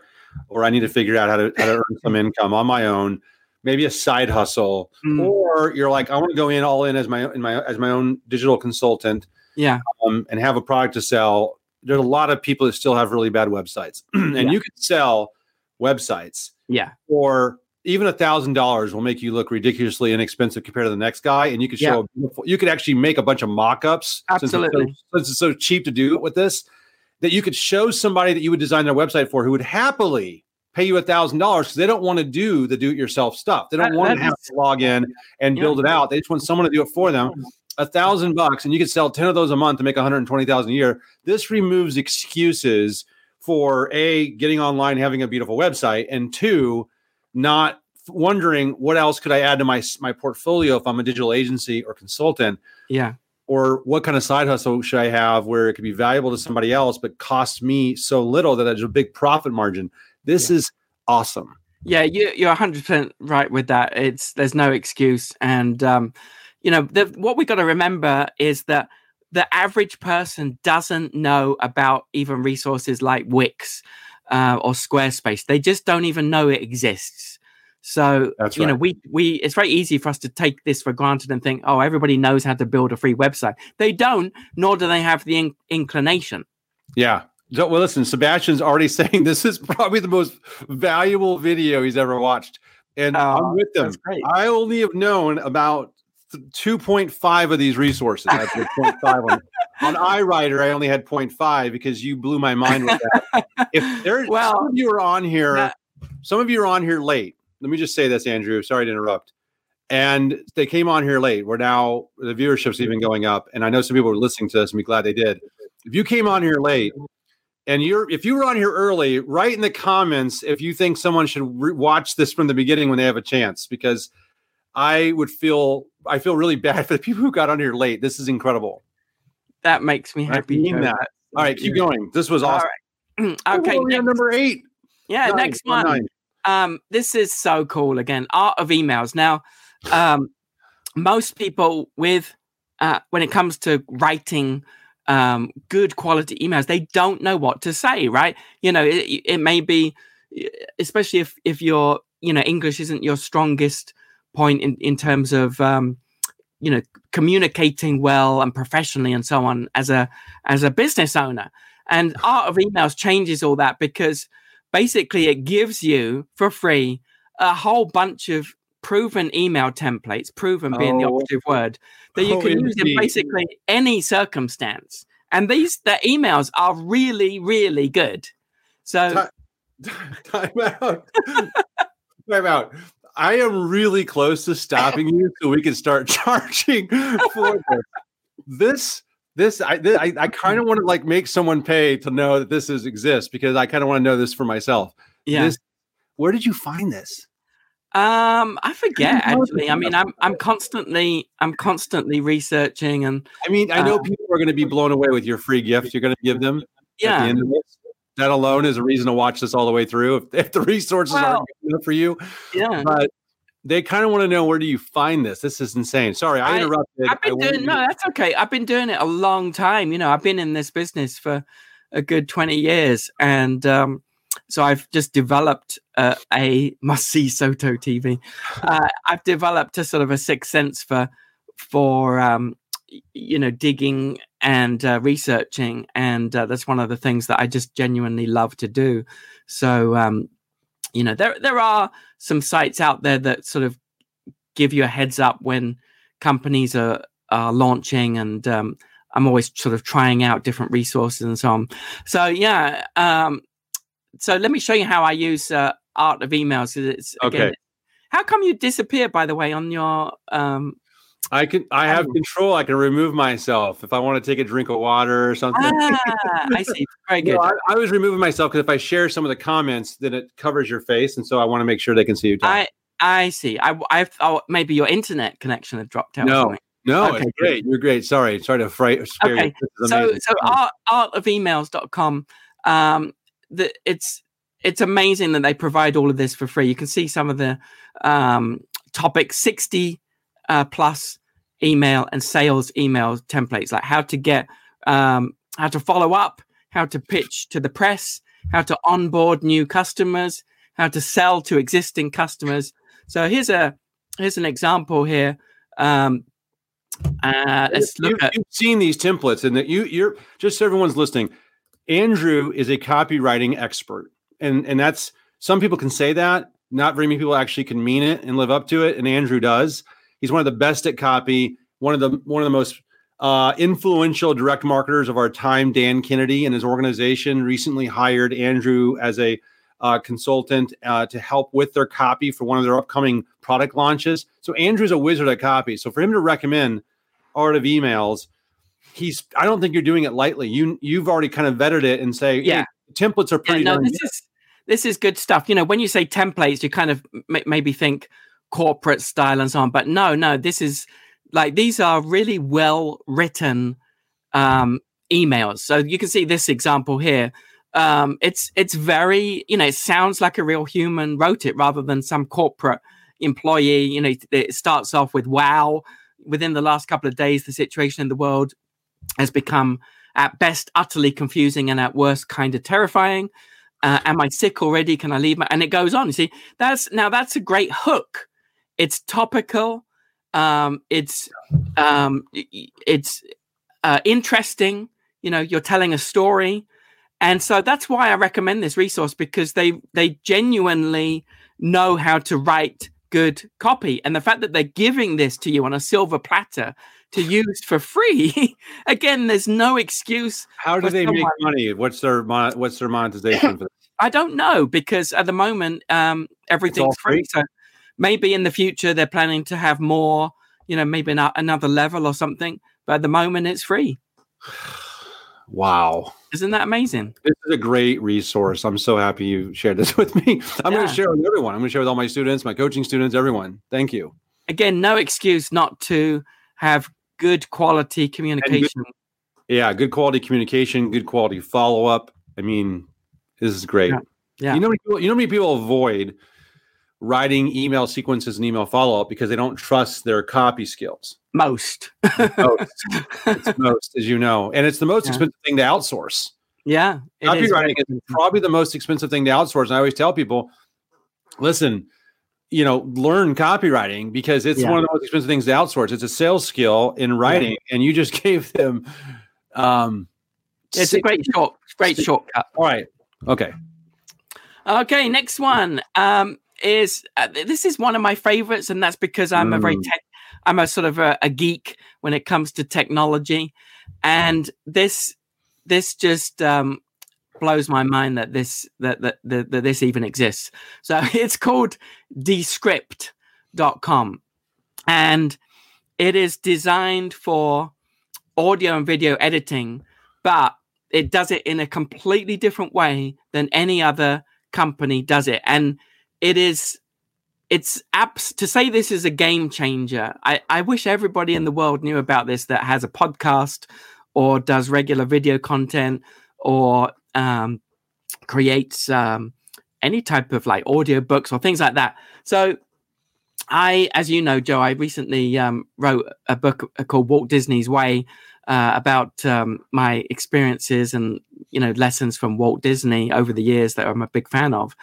[SPEAKER 1] or I need to figure out how to how to earn some income on my own, maybe a side hustle,
[SPEAKER 3] Mm,
[SPEAKER 1] or you're like, I want to go in all in as my in my as my own digital consultant
[SPEAKER 3] yeah,
[SPEAKER 1] um, and have a product to sell. There's a lot of people that still have really bad websites, and
[SPEAKER 3] Yeah.
[SPEAKER 1] you can sell websites
[SPEAKER 3] yeah,
[SPEAKER 1] or even a thousand dollars will make you look ridiculously inexpensive compared to the next guy. And you could
[SPEAKER 3] Yeah.
[SPEAKER 1] show, a beautiful, you could actually make a bunch of mock-ups. since it's so-
[SPEAKER 3] Absolutely.
[SPEAKER 1] Since it's, so, cheap to do with this, that you could show somebody that you would design their website for who would happily pay you a thousand dollars because they don't want to do the do-it-yourself stuff. They don't
[SPEAKER 3] That-
[SPEAKER 1] want to have to log in and
[SPEAKER 3] Yeah.
[SPEAKER 1] build it out. They just want someone to do it for them. A thousand bucks, and you could sell ten of those a month to make one hundred twenty thousand a year. This removes excuses for a getting online, having a beautiful website, and two, not wondering what else could I add to my my portfolio if I'm a digital agency or consultant,
[SPEAKER 3] yeah.
[SPEAKER 1] Or what kind of side hustle should I have where it could be valuable to somebody else but cost me so little that there's a big profit margin. This is awesome.
[SPEAKER 3] Yeah, you, you're 100% right with that. It's there's no excuse, and um, you know the, what we got to remember is that the average person doesn't know about even resources like Wix uh, or Squarespace. They just don't even know it exists. So
[SPEAKER 1] That's
[SPEAKER 3] you know we we it's very easy for us to take this for granted and think, oh, everybody knows how to build a free website. They don't, nor do they have the in- inclination.
[SPEAKER 1] Yeah. So, well, listen, Sebastian's already saying this is probably the most valuable video he's ever watched. And
[SPEAKER 3] Oh,
[SPEAKER 1] I'm with them. I only have known about th- 2.5 of these resources. I have 0.5 on, on iWriter, I only had 0.5 because you blew my mind with that. If there's
[SPEAKER 3] Well,
[SPEAKER 1] some of you are on here,
[SPEAKER 3] that-
[SPEAKER 1] some of you are on here late. Let me just say this, Andrew. Sorry to interrupt. And they came on here late. We're now the viewership's even going up. And I know some people were listening to this and be glad they did. If you came on here late and you're if you were on here early, write in the comments if you think someone should re- watch this from the beginning when they have a chance, because I would feel I feel really bad for the people who got on here late. This is incredible.
[SPEAKER 3] That makes me
[SPEAKER 1] I
[SPEAKER 3] happy.
[SPEAKER 1] mean
[SPEAKER 3] Joe.
[SPEAKER 1] that. All right, keep going. This was
[SPEAKER 3] All
[SPEAKER 1] awesome.
[SPEAKER 3] right.
[SPEAKER 1] Oh,
[SPEAKER 3] okay,
[SPEAKER 1] on
[SPEAKER 3] next,
[SPEAKER 1] number eight.
[SPEAKER 3] yeah,
[SPEAKER 1] Nine,
[SPEAKER 3] next
[SPEAKER 1] one
[SPEAKER 3] one.
[SPEAKER 1] nine.
[SPEAKER 3] Um this is so cool again art of emails. Now um most people with uh when it comes to writing um good quality emails they don't know what to say right? You know it, it may be especially if if your you know english isn't your strongest point in in terms of um you know communicating well and professionally and so on as a as a business owner. And art of emails changes all that because basically it gives you for free a whole bunch of proven email templates proven being the
[SPEAKER 1] Oh.
[SPEAKER 3] operative word that you
[SPEAKER 1] Oh,
[SPEAKER 3] can use in basically any circumstance and these the emails are really really good so
[SPEAKER 1] Ti- Time out. Time out. I am really close to stopping you so we can start charging for this. This this I this, I, I kind of want to like make someone pay to know that this is exists because I kind of want to know this for myself.
[SPEAKER 3] yeah
[SPEAKER 1] This, where did you find this?
[SPEAKER 3] um i forget
[SPEAKER 1] know
[SPEAKER 3] actually i mean i'm i'm constantly i'm constantly researching and
[SPEAKER 1] I mean, I know
[SPEAKER 3] Uh,
[SPEAKER 1] people are going to be blown away with your free gift you're going to give them the
[SPEAKER 3] yeah
[SPEAKER 1] this. That alone is a reason to watch this all the way through. If, if the resources
[SPEAKER 3] Well-
[SPEAKER 1] aren't good enough for you,
[SPEAKER 3] yeah
[SPEAKER 1] but they kind of want to know where do you find this? This is insane. Sorry, I,
[SPEAKER 3] I-
[SPEAKER 1] interrupted.
[SPEAKER 3] I've been
[SPEAKER 1] I
[SPEAKER 3] doing no, that's okay. I've been doing it a long time. You know, I've been in this business for a good twenty years, and um, so I've just developed uh, a must see Soto TV. Uh, I've developed a sort of a sixth sense for for um, you know digging and uh, researching, and uh, that's one of the things that I just genuinely love to do. So um, you know, there there are some sites out there that sort of give you a heads up when companies are are launching and um, I'm always sort of trying out different resources and so on. So yeah, um, so let me show you how I use uh, Art of Emails. It's again,
[SPEAKER 1] Okay.
[SPEAKER 3] How come you disappear, by the way, on your? Um,
[SPEAKER 1] I can. I have
[SPEAKER 3] Oh.
[SPEAKER 1] control. I can remove myself if I want to take a drink of water or something.
[SPEAKER 3] ah, I see. Very good.
[SPEAKER 1] I, I was removing myself because if I share some of the comments, then it covers your face, and so I want to make sure they can see you. Talk.
[SPEAKER 3] I I see. I I thought maybe your internet connection had dropped out.
[SPEAKER 1] No, no,
[SPEAKER 3] okay,
[SPEAKER 1] it's great. You're great. Sorry, sorry to fright scare
[SPEAKER 3] Okay,
[SPEAKER 1] you.
[SPEAKER 3] So so art, artofemails.com um the it's it's amazing that they provide all of this for free you can see some of the um topics 60 uh, plus email and sales email templates like how to get um how to follow up how to pitch to the press how to onboard new customers how to sell to existing customers so here's a here's an example here um uh let's
[SPEAKER 1] you,
[SPEAKER 3] look at
[SPEAKER 1] have seen these templates, and that you you're just so everyone's listening. Andrew is a copywriting expert, and and that's some people can say that. Not very many people actually can mean it and live up to it, and Andrew does. He's one of the best at copy. One of the one of the most uh, influential direct marketers of our time. Dan Kennedy and his organization recently hired Andrew as a uh, consultant uh, to help with their copy for one of their upcoming product launches. So Andrew's a wizard at copy. So for him to recommend art of emails, he's I don't think you're doing it lightly. You you've already kind of vetted it and say,
[SPEAKER 3] Yeah.
[SPEAKER 1] hey, templates are
[SPEAKER 3] Yeah,
[SPEAKER 1] pretty
[SPEAKER 3] no, this
[SPEAKER 1] good.
[SPEAKER 3] is this is good stuff. You know, when you say templates, you kind of m- maybe think corporate style and so on, but no, no, this is like these are really well written um, emails. So you can see this example here. Um, it's it's very you know it sounds like a real human wrote it rather than some corporate employee. You know, it starts off with wow. Within the last couple of days, the situation in the world has become at best utterly confusing and at worst kind of terrifying. Uh, am I sick already? Can I leave? My-? And it goes on. You see, that's now that's a great hook. It's topical. Um, it's um, it's uh, interesting. You know, you're telling a story, and so that's why I recommend this resource because they they genuinely know how to write good copy, and the fact that they're giving this to you on a silver platter to use for free. Again, there's no excuse
[SPEAKER 1] How do they make money? What's their mon- what's their monetization for this?
[SPEAKER 3] I don't know because at the moment um, everything's free.
[SPEAKER 1] free?
[SPEAKER 3] So maybe in the future they're planning to have more, you know, maybe an, another level or something. But at the moment it's free.
[SPEAKER 1] Wow.
[SPEAKER 3] Isn't that amazing?
[SPEAKER 1] This is a great resource. I'm so happy you shared this with me. I'm going to share with everyone. I'm going to share with all my students, my coaching students, everyone. Thank you.
[SPEAKER 3] Again, no excuse not to have good quality communication.
[SPEAKER 1] Yeah, good quality communication, good quality follow up. I mean, this is great.
[SPEAKER 3] Yeah. Yeah.
[SPEAKER 1] You know, you know, how many people avoid writing email sequences and email follow up because they don't trust their copy skills.
[SPEAKER 3] Most.
[SPEAKER 1] Most, it's most, as you know, and it's the most
[SPEAKER 3] Yeah.
[SPEAKER 1] expensive thing to outsource.
[SPEAKER 3] yeah. it is
[SPEAKER 1] Copywriting is probably the most expensive thing to outsource. And I always tell people, listen, you know, learn copywriting because it's
[SPEAKER 3] Yeah.
[SPEAKER 1] one of the most expensive things to outsource. It's a sales skill in writing, and you just gave them. Um,
[SPEAKER 3] It's a great short, great
[SPEAKER 1] six-
[SPEAKER 3] shortcut.
[SPEAKER 1] All right. Okay.
[SPEAKER 3] Okay, next one um, is uh, this is one of my favorites, and that's because I'm a very
[SPEAKER 1] Mm.
[SPEAKER 3] tech. I'm a sort of a, a geek when it comes to technology, and this this just um, blows my mind that this that, that that that this even exists. So it's called Descript.com, and it is designed for audio and video editing, but it does it in a completely different way than any other company does it and it is it's apps to say this is a game changer I, I wish everybody in the world knew about this that has a podcast or does regular video content or um, creates um, any type of like audio books or things like that so I, as you know, Joe, I recently um, wrote a book called Walt Disney's Way uh, about um, my experiences and you know lessons from Walt Disney over the years that I'm a big fan of.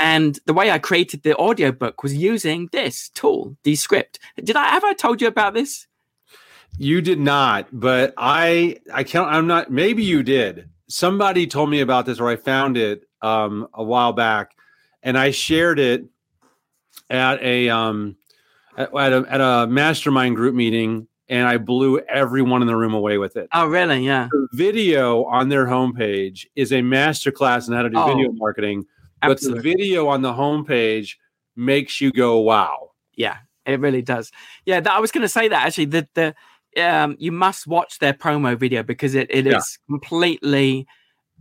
[SPEAKER 3] And the way I created the audiobook was using this tool, Descript. Did I have I told you about this?
[SPEAKER 1] You did not, but I I can't I'm not maybe you did. Somebody told me about this or I found it um a while back and I shared it at a um at, at a, at a mastermind group meeting and I blew everyone in the room away with it.
[SPEAKER 3] Oh, really? Yeah.
[SPEAKER 1] The video on their homepage is a masterclass on how to do
[SPEAKER 3] Oh,
[SPEAKER 1] video marketing, but the video on the homepage makes you go, "Wow!"
[SPEAKER 3] Yeah, it really does. Yeah, that, I was going to say that actually. That the um, you must watch their promo video because it, it is
[SPEAKER 1] Yeah.
[SPEAKER 3] completely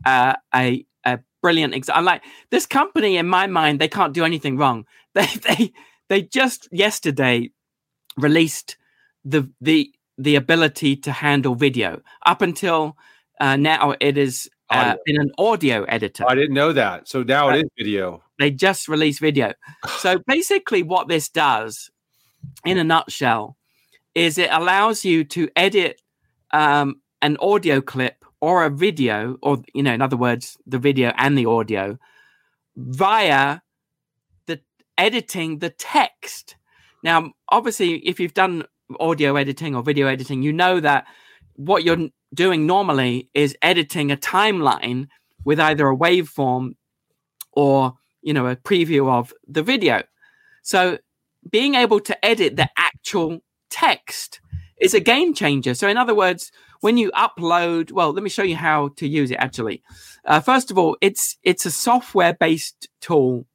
[SPEAKER 3] uh, a a brilliant example. Like this company, in my mind, they can't do anything wrong. They they they just yesterday released the the the ability to handle video. Up until uh, now, it is uh, in an audio editor
[SPEAKER 1] I didn't know that. So now
[SPEAKER 3] Right.
[SPEAKER 1] it is video.
[SPEAKER 3] they just released video. So basically, what this does, in a nutshell, is it allows you to edit um, an audio clip or a video, or you know, in other words, the video and the audio, via the editing the text. Now, obviously, if you've done audio editing or video editing, you know that what you're doing normally is editing a timeline with either a waveform or you know a preview of the video. So being able to edit the actual text is a game changer. So in other words when you upload well let me show you how to use it actually. Uh, first of all it's it's a software based tool.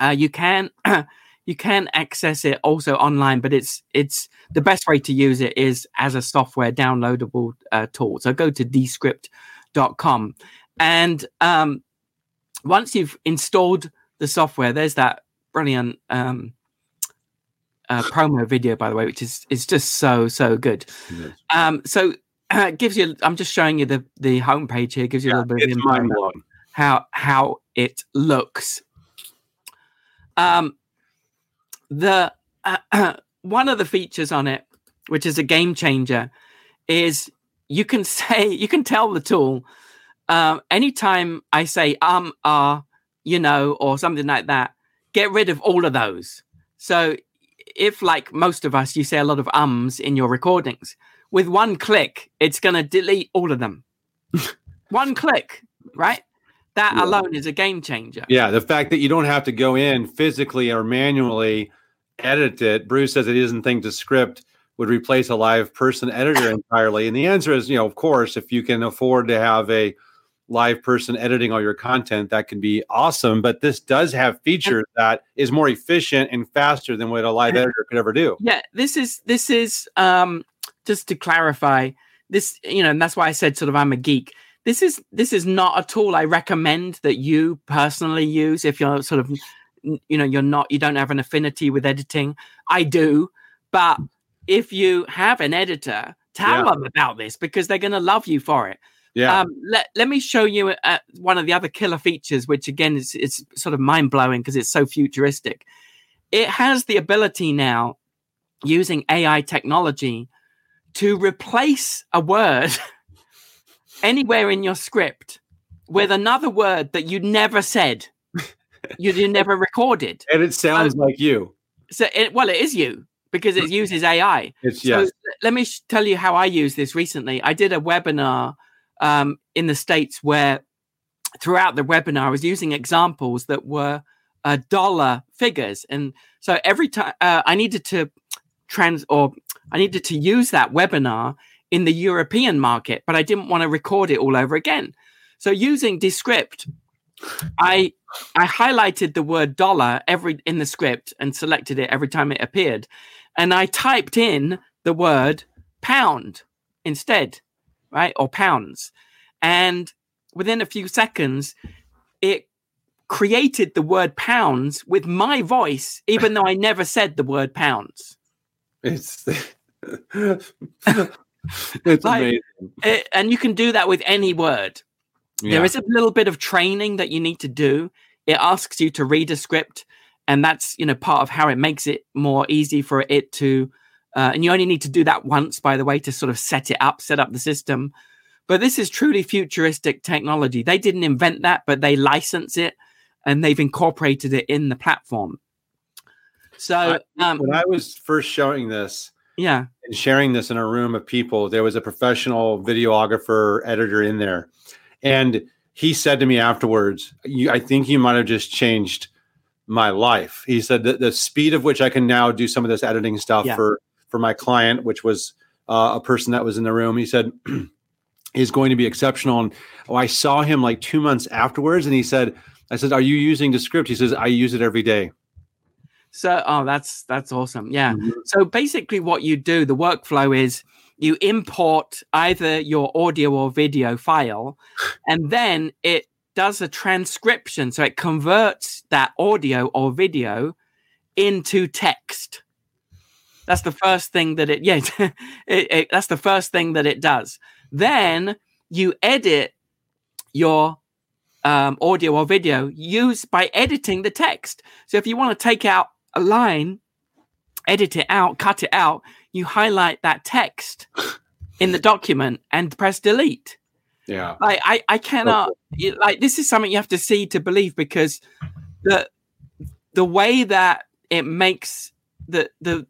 [SPEAKER 3] Uh, you can you can access it also online but it's it's the best way to use it is as a software downloadable uh, tool so go to descript.com and um, once you've installed the software, there's that brilliant um, uh, promo video, by the way, which is is just so so good. Um, so uh, it gives you. I'm just showing you the the homepage here. Gives you a little bit of info
[SPEAKER 1] mind
[SPEAKER 3] about
[SPEAKER 1] blowing.
[SPEAKER 3] how how it looks. Um, the uh, one of the features on it, which is a game changer, is you can say you can tell the tool um, anytime I say um ah you know or something like that, get rid of all of those. So if like most of us, you say a lot of ums in your recordings, with one click, it's going to delete all of them. one click, right? That
[SPEAKER 1] Yeah.
[SPEAKER 3] alone is a game changer.
[SPEAKER 1] Yeah, the fact that you don't have to go in physically or manually edit it. Bruce says it doesn't think Descript would replace a live person editor entirely. And the answer is, you know, of course, if you can afford to have a live person editing all your content, that can be awesome. But this does have features that is more efficient and faster than what a live editor could ever do.
[SPEAKER 3] yeah this is this is um just to clarify this you know and that's why i said sort of i'm a geek this is this is not a tool i recommend that you personally use if you're sort of you know you're not you don't have an affinity with editing i do but if you have an editor tell
[SPEAKER 1] Yeah.
[SPEAKER 3] them about this because they're going to love you for it
[SPEAKER 1] Yeah.
[SPEAKER 3] um, let, let me show you uh, one of the other killer features, which again is it's sort of mind blowing because it's so futuristic. It has the ability now, using AI technology, to replace a word anywhere in your script with another word that you never said, you, you never recorded.
[SPEAKER 1] and it sounds like you.
[SPEAKER 3] So, it, well, it is you because it uses AI.
[SPEAKER 1] It's
[SPEAKER 3] So
[SPEAKER 1] yes.
[SPEAKER 3] let me sh- tell you how I use this recently. I did a webinar um, in the States where throughout the webinar, I was using examples that were uh, dollar figures. And so every time uh, I needed to trans or I needed to use that webinar in the European market, but I didn't want to record it all over again. So using Descript, I I highlighted the word dollar every in the script and selected it every time it appeared, and I typed in the word pound instead, right, or pounds, and within a few seconds, it created the word pounds with my voice, even though I never said the word pounds.
[SPEAKER 1] It's
[SPEAKER 3] Like-
[SPEAKER 1] amazing.
[SPEAKER 3] It- and you can do that with any word.
[SPEAKER 1] Yeah.
[SPEAKER 3] There is a little bit of training that you need to do. It asks you to read a script and that's you know part of how it makes it more easy for it to. Uh, and you only need to do that once, by the way, to sort of set it up, set up the system. But this is truly futuristic technology. They didn't invent that, but they license it and they've incorporated it in the platform. So um,
[SPEAKER 1] when I was first showing this,
[SPEAKER 3] yeah,
[SPEAKER 1] and sharing this in a room of people, there was a professional videographer editor in there, and he said to me afterwards, "I think you might have just changed my life." He said that the speed of which I can now do some of this editing stuff
[SPEAKER 3] Yeah.
[SPEAKER 1] for for my client, which was uh, a person that was in the room, he said. is going to be exceptional and oh, i saw him like two months afterwards and he said i said are you using descript he says i use it every day
[SPEAKER 3] So, oh, that's that's awesome. Yeah.
[SPEAKER 1] Mhm.
[SPEAKER 3] So basically, what you do, the workflow is you import either your audio or video file, and then it does a transcription. So it converts that audio or video into text. That's the first thing that it. Yeah, it, it, that's the first thing that it does. Then you edit your um, audio or video use by editing the text. So if you want to take out a line, edit it out, cut it out, you highlight that text in the document and press delete.
[SPEAKER 1] yeah
[SPEAKER 3] Like I, I cannot like this is something you have to see to believe because the the way that it makes the the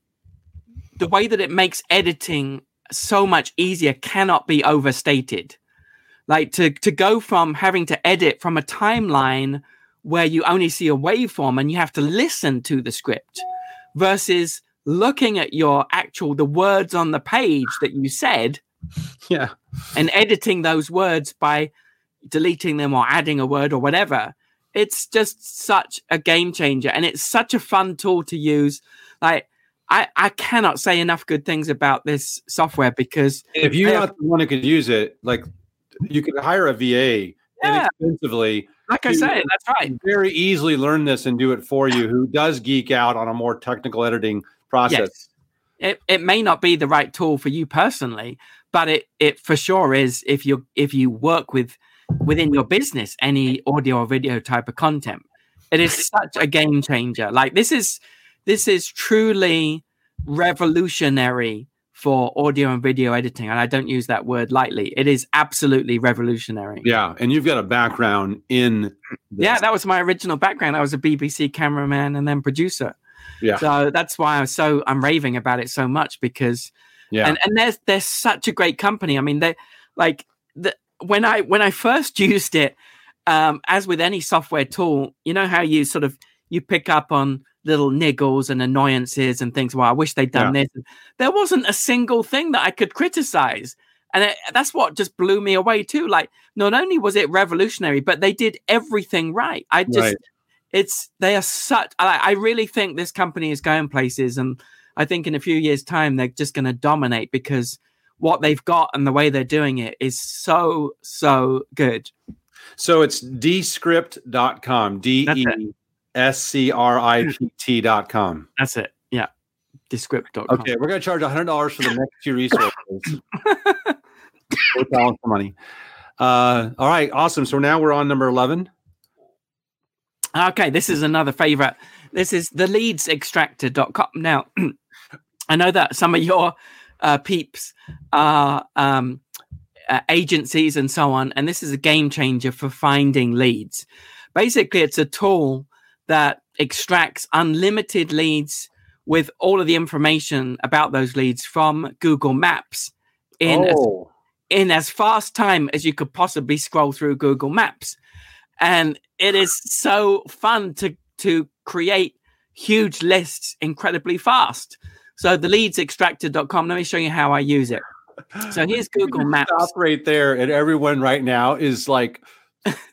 [SPEAKER 3] the way that it makes editing so much easier cannot be overstated. Like to to go from having to edit from a timeline where you only see a waveform and you have to listen to the script versus looking at your actual the words on the page that you said
[SPEAKER 1] yeah.
[SPEAKER 3] and editing those words by deleting them or adding a word or whatever. It's just such a game changer and it's such a fun tool to use. Like i i cannot say enough good things about this software because
[SPEAKER 1] if you're not the one who could use it like you could hire a va
[SPEAKER 3] Yeah.
[SPEAKER 1] inexpensively
[SPEAKER 3] like i say that's right.
[SPEAKER 1] very easily learn this and do it for you who does geek out on a more technical editing process.
[SPEAKER 3] Yes. It, it may not be the right tool for you personally but it it for sure is if you if you work with within your business any audio or video type of content. It is such a game changer. Like this is this is truly revolutionary for audio and video editing and i don't use that word lightly it is absolutely revolutionary
[SPEAKER 1] yeah and you've got a background in this.
[SPEAKER 3] yeah that was my original background i was a bbc cameraman and then producer
[SPEAKER 1] Yeah.
[SPEAKER 3] so that's why i'm so i'm raving about it so much because
[SPEAKER 1] yeah
[SPEAKER 3] and and they're they're such a great company. I mean, they like the when I when I first used it, um, as with any software tool, you know how you sort of you pick up on little niggles and annoyances and things. Well, I wish they'd done this. There wasn't a single thing that I could criticize. And it, that's what just blew me away too. Like, not only was it revolutionary, but they did everything right. I just,
[SPEAKER 1] Right.
[SPEAKER 3] it's they are such. I, I really think this company is going places, and I think in a few years' time they're just going to dominate because what they've got and the way they're doing it is so so good.
[SPEAKER 1] so it's descript.com d e s c r i p t.com
[SPEAKER 3] That's it. Yeah, descript.com.
[SPEAKER 1] okay we're going to charge $100 for the next two resources for money uh all right awesome so now we're on number 11
[SPEAKER 3] Okay, this is another favorite. This is the leads leadsextractor.com. Now, I know that some of your uh, peeps are um, uh, agencies and so on, and this is a game changer for finding leads. Basically, it's a tool that extracts unlimited leads with all of the information about those leads from Google Maps in as
[SPEAKER 1] oh
[SPEAKER 3] in as fast time as you could possibly scroll through Google Maps. And it is so fun to to create huge lists incredibly fast. So the leadsextractor.com, let me show you how I use it. So here's Google Maps.
[SPEAKER 1] stop right there and everyone right now is like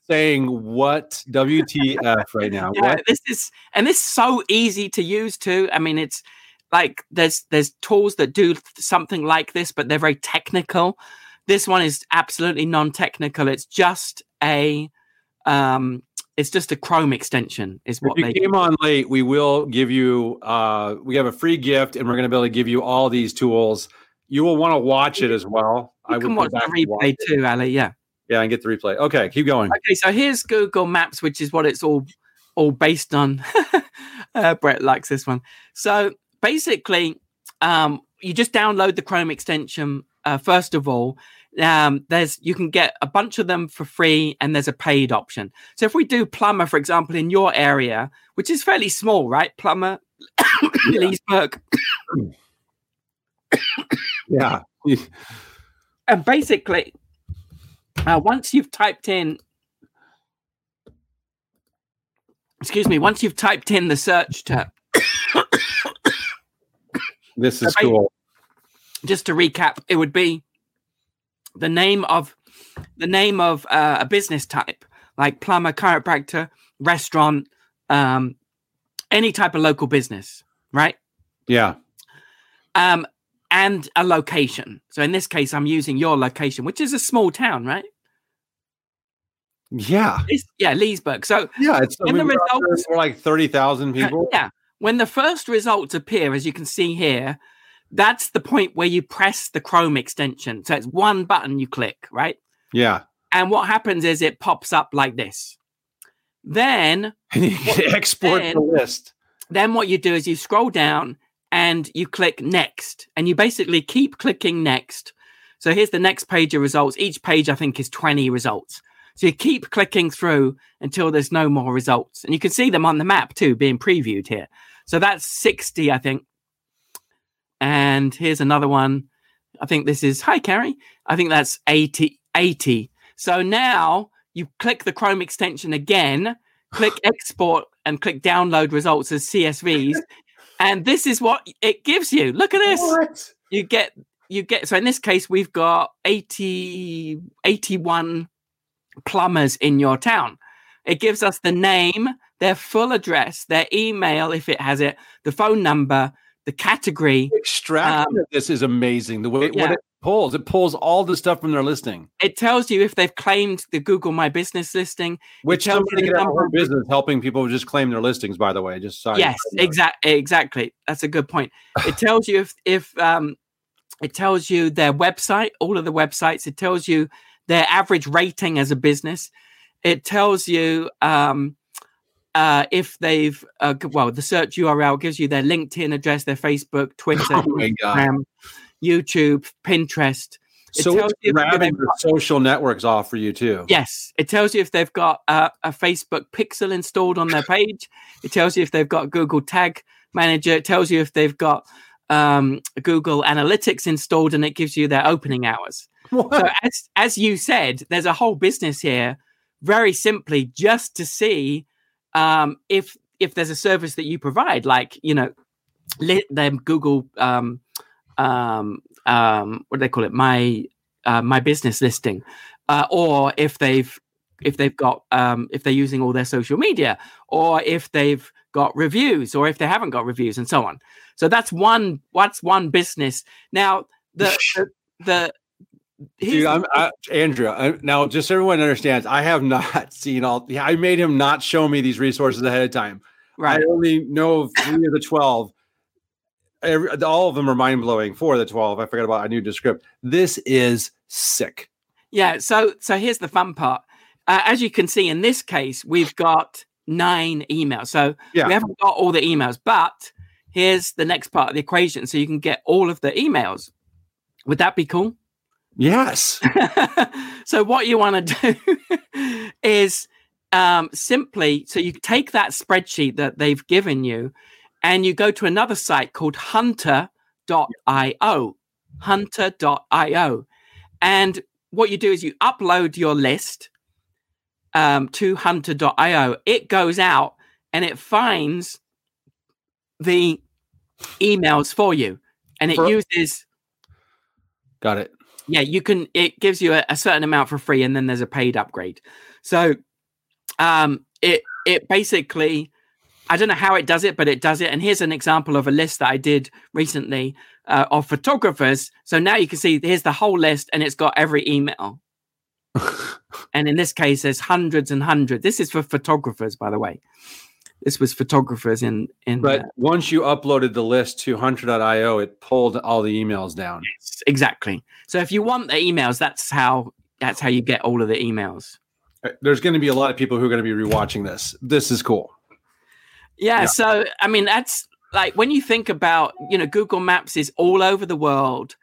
[SPEAKER 1] saying what wtf right now
[SPEAKER 3] Yeah,
[SPEAKER 1] what
[SPEAKER 3] this is and this is so easy to use too. I mean, it's like there's there's tools that do something like this, but they're very technical. This one is absolutely non-technical. It's just a um it's just a Chrome extension, is what
[SPEAKER 1] if you came on late we will give you uh we have a free gift and we're going to be able to give you all these tools you will want to watch it as well
[SPEAKER 3] you
[SPEAKER 1] i
[SPEAKER 3] can
[SPEAKER 1] would
[SPEAKER 3] watch the
[SPEAKER 1] watch
[SPEAKER 3] replay too, Ali. Yeah.
[SPEAKER 1] Yeah and get the replay okay keep going
[SPEAKER 3] Okay, so here's Google Maps, which is what it's all all based on uh, Brett likes this one. So basically, um, you just download the Chrome extension uh, first of all. Um, there's you can get a bunch of them for free, and there's a paid option. So if we do plumber, for example, in your area, which is fairly small, right? Plumber, Leesburg,
[SPEAKER 1] Yeah.
[SPEAKER 3] and basically, uh, once you've typed in, excuse me, once you've typed in the search term,
[SPEAKER 1] This is cool.
[SPEAKER 3] just to recap, it would be the name of the name of uh, a business type, like plumber, chiropractor, restaurant, um, any type of local business, right?
[SPEAKER 1] Yeah.
[SPEAKER 3] Um, and a location. So in this case, I'm using your location, which is a small town, right?
[SPEAKER 1] Yeah.
[SPEAKER 3] It's, yeah, Leesburg. So
[SPEAKER 1] Yeah. It's I
[SPEAKER 3] In the
[SPEAKER 1] mean, we're
[SPEAKER 3] results-
[SPEAKER 1] for like 30,000 uh, people.
[SPEAKER 3] Yeah. When the first results appear, as you can see here, that's the point where you press the Chrome extension. So it's one button you click, right?
[SPEAKER 1] Yeah.
[SPEAKER 3] And what happens is it pops up like this. Then,
[SPEAKER 1] export the list.
[SPEAKER 3] then what you do is you scroll down and you click next, and you basically keep clicking next. So here's the next page of results. Each page, I think, is 20 results. So you keep clicking through until there's no more results. And you can see them on the map too, being previewed here. So that's 60, I think. And here's another one. I think this is, hi, Carrie. I think that's 80. 80. So now you click the Chrome extension again, click export, and click download results as CSVs. And this is what it gives you. Look at this
[SPEAKER 1] What?
[SPEAKER 3] you get you get so in this case we've got 80 81 plumbers in your town it gives us the name their full address their email if it has it the phone number the category
[SPEAKER 1] Extracting of this is amazing. The way
[SPEAKER 3] Um, yeah.
[SPEAKER 1] what it pulls, it pulls all the stuff from their listing,
[SPEAKER 3] it tells you if they've claimed the google my business listing
[SPEAKER 1] which
[SPEAKER 3] tells you
[SPEAKER 1] somebody
[SPEAKER 3] the
[SPEAKER 1] could have a
[SPEAKER 3] number of-
[SPEAKER 1] business helping people just claim their listings. By the way, just sorry.
[SPEAKER 3] yes exactly exactly that's a good point it tells you if if um it tells you their website all of the websites it tells you their average rating as a business it tells you um uh, if they've uh, well the search url gives you their linkedin address their facebook twitter
[SPEAKER 1] Oh!
[SPEAKER 3] Instagram, youtube pinterest It
[SPEAKER 1] So
[SPEAKER 3] tells
[SPEAKER 1] it's grabbing the social networks off for you too.
[SPEAKER 3] Yes, it tells you if they've got uh, a Facebook Pixel installed on their page. It tells you if they've got Google Tag Manager. It tells you if they've got um, Google Analytics installed, and it gives you their opening hours. So, as as you said, there's a whole business here, very simply, just to see um, if if there's a service that you provide, like you know, let them Google um, um, um, what do they call it, my uh, my business listing, uh, or if they've if they've got um, if they're using all their social media, or if they've got reviews, or if they haven't got reviews, and so on. So that's one. What's one business now? The the, the
[SPEAKER 1] Dude, I'm I, Andrea. I, now, just so everyone understands, I have not seen all. Yeah, I made him not show me these resources ahead of time.
[SPEAKER 3] right.
[SPEAKER 1] I only know of three of the twelve. Every, all of them are mind blowing. Four of the twelve, I forgot about. I knew Descript. This is sick.
[SPEAKER 3] Yeah. So so here's the fun part. Uh, as you can see in this case, we've got nine emails. So
[SPEAKER 1] Yeah.
[SPEAKER 3] we haven't got all the emails, but here's the next part of the equation. So you can get all of the emails. Would that be cool?
[SPEAKER 1] Yes.
[SPEAKER 3] so what you want to do is um, simply so you take that spreadsheet that they've given you and you go to another site called hunter.io hunter.io and what you do is you upload your list um, to hunter.io it goes out and it finds the emails for you and it
[SPEAKER 1] For-
[SPEAKER 3] uses
[SPEAKER 1] Got it.
[SPEAKER 3] Yeah you can it gives you a, a certain amount for free and then there's a paid upgrade. So um it it basically i don't know how it does it but it does it. And here's an example of a list that i did recently uh, of photographers. So now you can see here's the whole list and it's got every email. And in this case there's hundreds and hundreds. This is for photographers by the way this was photographers in in
[SPEAKER 1] But
[SPEAKER 3] uh,
[SPEAKER 1] once you uploaded the list to hunter.io, it pulled all the emails down.
[SPEAKER 3] Yes, exactly. So if you want the emails, that's how that's how you get all of the emails.
[SPEAKER 1] Uh, There's going to be a lot of people who are going to be rewatching this. This is cool.
[SPEAKER 3] Yeah,
[SPEAKER 1] Yeah.
[SPEAKER 3] So, I mean, that's like when you think about, you know, Google Maps is all over the world.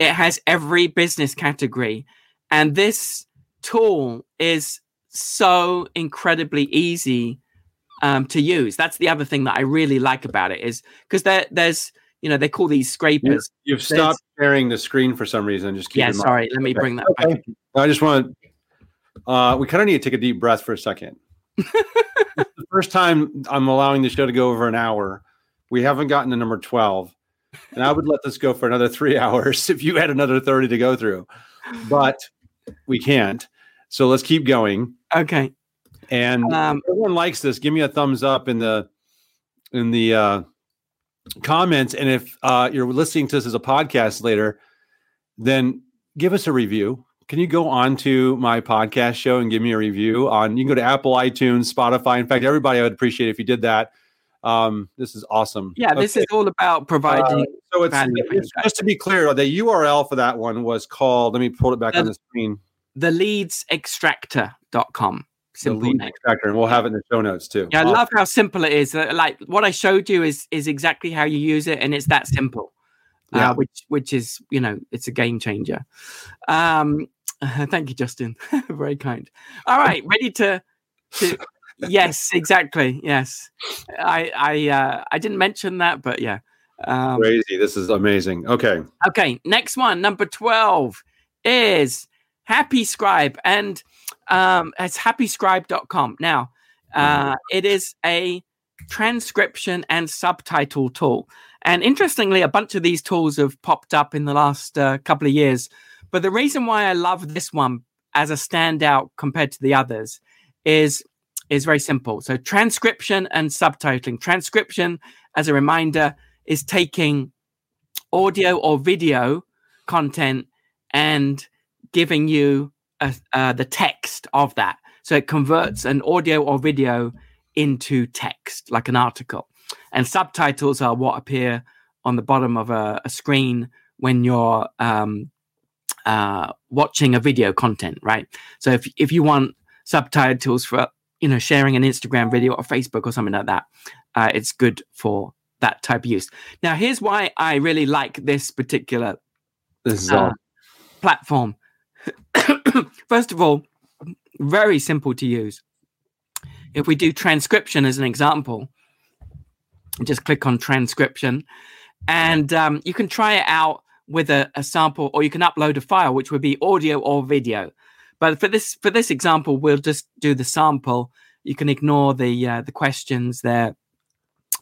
[SPEAKER 3] It has every business category. And this tool is so incredibly easy um, to use. That's the other thing that I really like about it is because there, there's, you know, they call these scrapers.
[SPEAKER 1] You've stopped sharing the screen for some reason. Just keep
[SPEAKER 3] Yeah,
[SPEAKER 1] mind.
[SPEAKER 3] sorry. Let me
[SPEAKER 1] Okay.
[SPEAKER 3] bring that back.
[SPEAKER 1] I just want. Uh, we kind of need to take a deep breath for a second. The first time I'm allowing the show to go over an hour. We haven't gotten to number twelve, and I would let this go for another three hours if you had another thirty to go through, but we can't. So let's keep going.
[SPEAKER 3] Okay.
[SPEAKER 1] And
[SPEAKER 3] Um,
[SPEAKER 1] if everyone likes this, give me a thumbs up in the in the uh, comments. And if uh, you're listening to this as a podcast later, then give us a review. Can you go on to my podcast show and give me a review on? You can go to Apple, iTunes, Spotify. In fact, everybody, I would appreciate if you did that. Um, this is awesome.
[SPEAKER 3] Yeah, this
[SPEAKER 1] Okay.
[SPEAKER 3] is all about providing.
[SPEAKER 1] Uh, so it's, it's just to be clear, the URL for that one was called. Let me pull it back on the screen.
[SPEAKER 3] the leadsextractor.com. Simple name.
[SPEAKER 1] extractor, and we'll have it in the show notes too.
[SPEAKER 3] Yeah, I
[SPEAKER 1] Awesome.
[SPEAKER 3] love how simple it is. Uh, Like what I showed you is is exactly how you use it, and it's that simple.
[SPEAKER 1] Yeah.
[SPEAKER 3] Uh, which which is you know it's a game changer. Um, thank you, Justin. Very kind. All right, ready to to. yes, exactly. Yes, I I uh, I didn't mention that, but yeah. Um,
[SPEAKER 1] Crazy. This is amazing. Okay.
[SPEAKER 3] Okay, next one, number 12 is Happy Scribe, and um, it's happyscribe.com. Now, uh, it is a transcription and subtitle tool. And interestingly, a bunch of these tools have popped up in the last uh, couple of years. But the reason why I love this one as a standout compared to the others is is very simple. So transcription and subtitling. Transcription, as a reminder, is taking audio or video content and giving you uh, the text of that. So it converts an audio or video into text, like an article. And subtitles are what appear on the bottom of a, a screen when you're um, uh, watching a video content, right? So if if you want subtitles for you know sharing an Instagram video or Facebook or something like that, uh, it's good for that type of use. Now, here's why I really like this particular
[SPEAKER 1] This
[SPEAKER 3] uh, platform. First of all, very simple to use. If we do transcription as an example, just click on transcription, and um, you can try it out with a, a sample, or you can upload a file, which would be audio or video. But for this for this example, we'll just do the sample. You can ignore the uh, the questions there.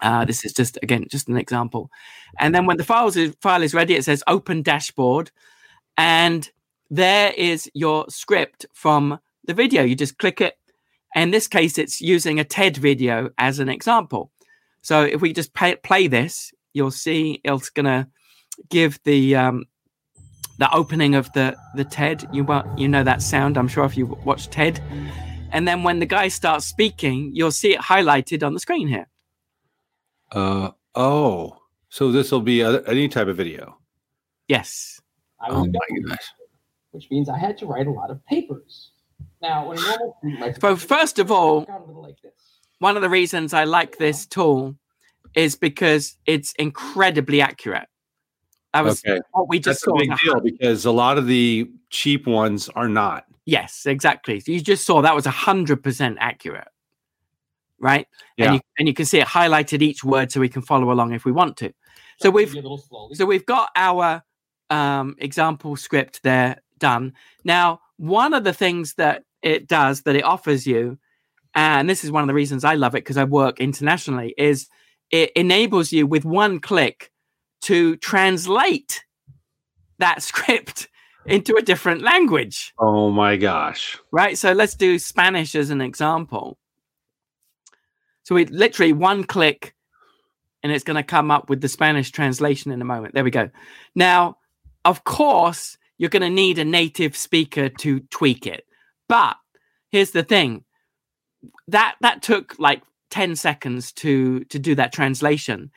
[SPEAKER 3] Uh, this is just again just an example, and then when the files is, file is ready, it says open dashboard, and there is your script from the video. You just click it. In this case, it's using a TED video as an example. So if we just pay, play this, you'll see it's gonna give the um, the opening of the the TED. You wa- you know that sound, I'm sure if you watch TED. And then when the guy starts speaking, you'll see it highlighted on the screen here.
[SPEAKER 1] Uh oh. So this will be a, any type of video.
[SPEAKER 3] Yes.
[SPEAKER 5] I
[SPEAKER 1] Oh my
[SPEAKER 5] young,
[SPEAKER 1] gosh.
[SPEAKER 5] Which means I had to write a lot of papers. Now, when a normal student writes a
[SPEAKER 3] So first of all,
[SPEAKER 5] it works out a little like this.
[SPEAKER 3] one of the reasons I like this tool is because it's incredibly accurate. That was
[SPEAKER 1] Okay.
[SPEAKER 3] what we just
[SPEAKER 1] That's a
[SPEAKER 3] saw.
[SPEAKER 1] big
[SPEAKER 3] the-
[SPEAKER 1] deal because a lot of the cheap ones are not.
[SPEAKER 3] Yes, exactly. You just saw that was hundred percent accurate, right?
[SPEAKER 1] Yeah.
[SPEAKER 3] And you and you can see it highlighted each word, so we can follow along if we want to. So
[SPEAKER 5] I'll
[SPEAKER 3] we've-
[SPEAKER 5] a little.
[SPEAKER 3] So we've got our um, example script there done. Now, one of the things that it does that it offers you, and this is one of the reasons I love it because I work internationally, is it enables you with one click to translate that script into a different language
[SPEAKER 1] Oh my gosh.
[SPEAKER 3] right? So let's do Spanish as an example. So we literally one click and it's going to come up with the Spanish translation in a moment. There we go. Now, of course, you're going to need a native speaker to tweak it. But here's the thing. That that took like 10 seconds to to do that translation.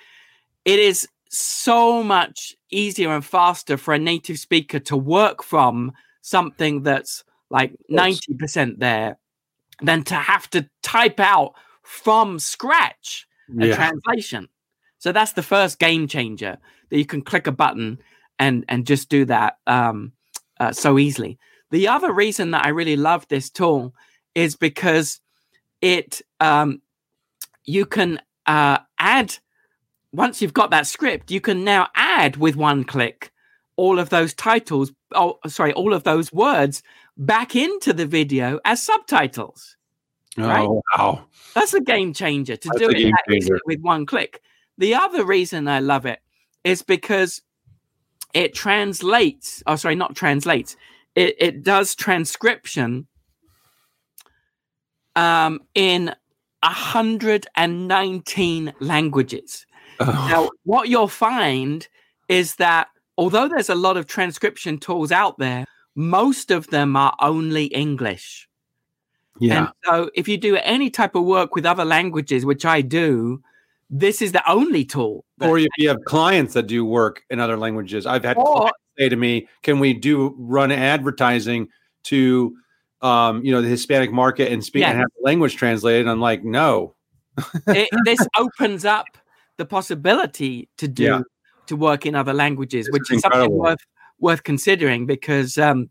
[SPEAKER 3] It is so much easier and faster for a native speaker to work from something that's like 90% there than to have to type out from scratch a
[SPEAKER 1] Yeah.
[SPEAKER 3] translation. So that's the first game changer that you can click a button and and just do that um, uh, so easily. The other reason that I really love this tool is because it um, you can uh, add once you've got that script, you can now add with one click all of those titles. Oh, sorry, all of those words back into the video as subtitles. Right.
[SPEAKER 1] Oh, wow.
[SPEAKER 3] That's a game changer to
[SPEAKER 1] That's
[SPEAKER 3] do it
[SPEAKER 1] changer.
[SPEAKER 3] with one click. The other reason I love it is because it translates. Oh, sorry, not translates. It it does transcription um, in hundred and nineteen languages.
[SPEAKER 1] Oh,
[SPEAKER 3] Now, what you'll find is that although there's a lot of transcription tools out there, most of them are only English.
[SPEAKER 1] yeah.
[SPEAKER 3] And so if you do any type of work with other languages, which I do, this is the only tool.
[SPEAKER 1] or if you have clients that do work in other languages, I've had
[SPEAKER 3] Or-
[SPEAKER 1] clients say to me, "Can we do run advertising to, um, you know, the Hispanic market and speak
[SPEAKER 3] Yeah.
[SPEAKER 1] and have the language translated?" I'm like, "No,
[SPEAKER 3] it, this opens up the possibility to do
[SPEAKER 1] Yeah.
[SPEAKER 3] to work in other languages,
[SPEAKER 1] This
[SPEAKER 3] which
[SPEAKER 1] is
[SPEAKER 3] is something worth worth considering because um,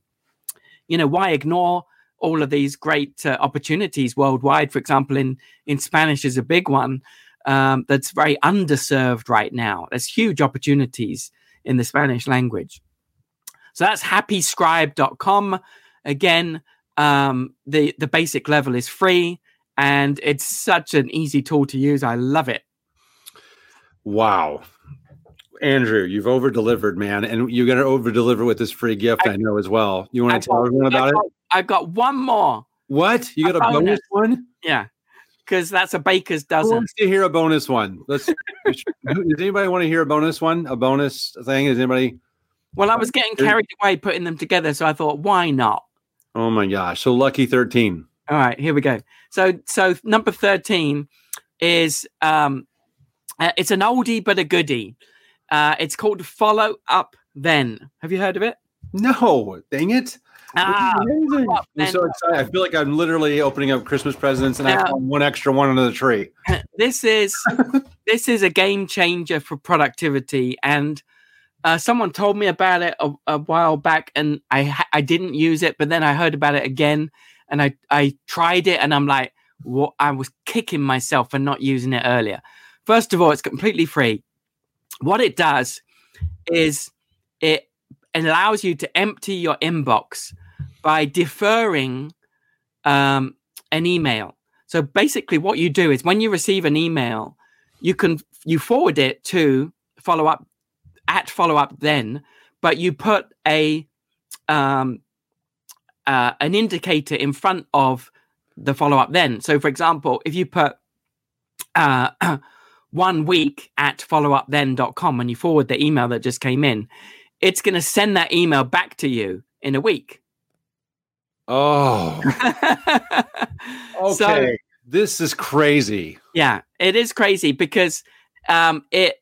[SPEAKER 3] you know why ignore all of these great uh, opportunities worldwide? For example, in in Spanish is a big one um, that's very underserved right now. There's huge opportunities in the Spanish language. So that's happyscribe.com. Again, um, the the basic level is free and it's such an easy tool to use. I love it.
[SPEAKER 1] wow." Andrew, you've over delivered, man, and you're going to over deliver with this free gift. I, know as well. You want to tell
[SPEAKER 3] got-
[SPEAKER 1] everyone about
[SPEAKER 3] I've
[SPEAKER 1] it?
[SPEAKER 3] I've got one more.
[SPEAKER 1] What? You
[SPEAKER 3] a
[SPEAKER 1] got a bonus,
[SPEAKER 3] bonus.
[SPEAKER 1] one?
[SPEAKER 3] Yeah. Because that's a baker's dozen.
[SPEAKER 1] Who wants to hear a bonus one? Let's. does anybody want to hear a bonus one? A bonus thing? Is anybody?
[SPEAKER 3] Well, I was getting carried away putting them together, so I thought, why not?
[SPEAKER 1] Oh my gosh! So lucky thirteen.
[SPEAKER 3] All right, here we go. So, so number thirteen is um, uh, it's an oldie but a goodie. Uh, it's called Follow Up Then. Have you heard of it?
[SPEAKER 1] No, dang it!
[SPEAKER 3] Ah,
[SPEAKER 1] amazing.
[SPEAKER 3] Up
[SPEAKER 1] I'm so excited. I feel like I'm literally opening up Christmas presents, and I
[SPEAKER 3] Yeah.
[SPEAKER 1] found one extra one under the tree.
[SPEAKER 3] this is this is a game changer for productivity and uh, someone told me about it a, a while back and I I didn't use it but then I heard about it again and I I tried it and I'm like what I was kicking myself for not using it earlier first of all it's completely free what it does is it allows you to empty your inbox by deferring um, an email so basically, what you do is when you receive an email, you can you forward it to follow up at follow up then, but you put a um, uh, an indicator in front of the follow up then. So, for example, if you put uh, one week at followupthen.com when you forward the email that just came in, it's going to send that email back to you in a week.
[SPEAKER 1] Oh,
[SPEAKER 3] So-
[SPEAKER 1] okay. this is crazy.
[SPEAKER 3] Yeah, it is crazy because um, it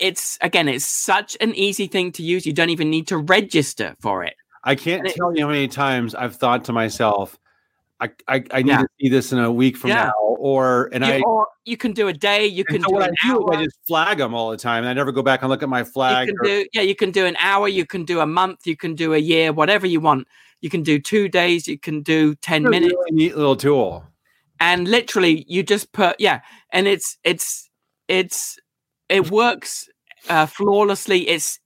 [SPEAKER 3] it's again it's such an easy thing to use. You don't even need to register for it.
[SPEAKER 1] I can't
[SPEAKER 3] it-
[SPEAKER 1] tell you how many times I've thought to myself, I I, I need
[SPEAKER 3] Yeah.
[SPEAKER 1] to see this in a week from
[SPEAKER 3] Yeah.
[SPEAKER 1] now, or and
[SPEAKER 3] you,
[SPEAKER 1] I.
[SPEAKER 3] or you can do a day. You can
[SPEAKER 1] so
[SPEAKER 3] do
[SPEAKER 1] what
[SPEAKER 3] an
[SPEAKER 1] I do
[SPEAKER 3] hour.
[SPEAKER 1] I just flag them all the time, and I never go back and look at my
[SPEAKER 3] you
[SPEAKER 1] flag.
[SPEAKER 3] can
[SPEAKER 1] or-
[SPEAKER 3] do yeah. You can do an hour. You can do a month. You can do a year. Whatever you want. You can do two days. You can do ten minutes.
[SPEAKER 1] really neat little tool.
[SPEAKER 3] and literally you just put yeah and it's it's it's it works uh, flawlessly it's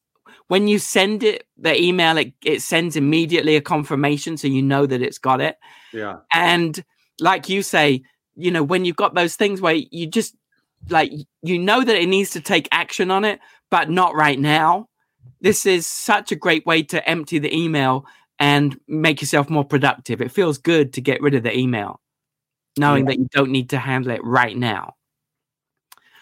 [SPEAKER 3] when you send it the email it, it sends immediately a confirmation so you know that it's got it.
[SPEAKER 1] Yeah.
[SPEAKER 3] and like you say you know when you've got those things where you just like you know that it needs to take action on it but not right now this is such a great way to empty the email and make yourself more productive. It feels good to get rid of the email knowing that you don't need to handle it right now.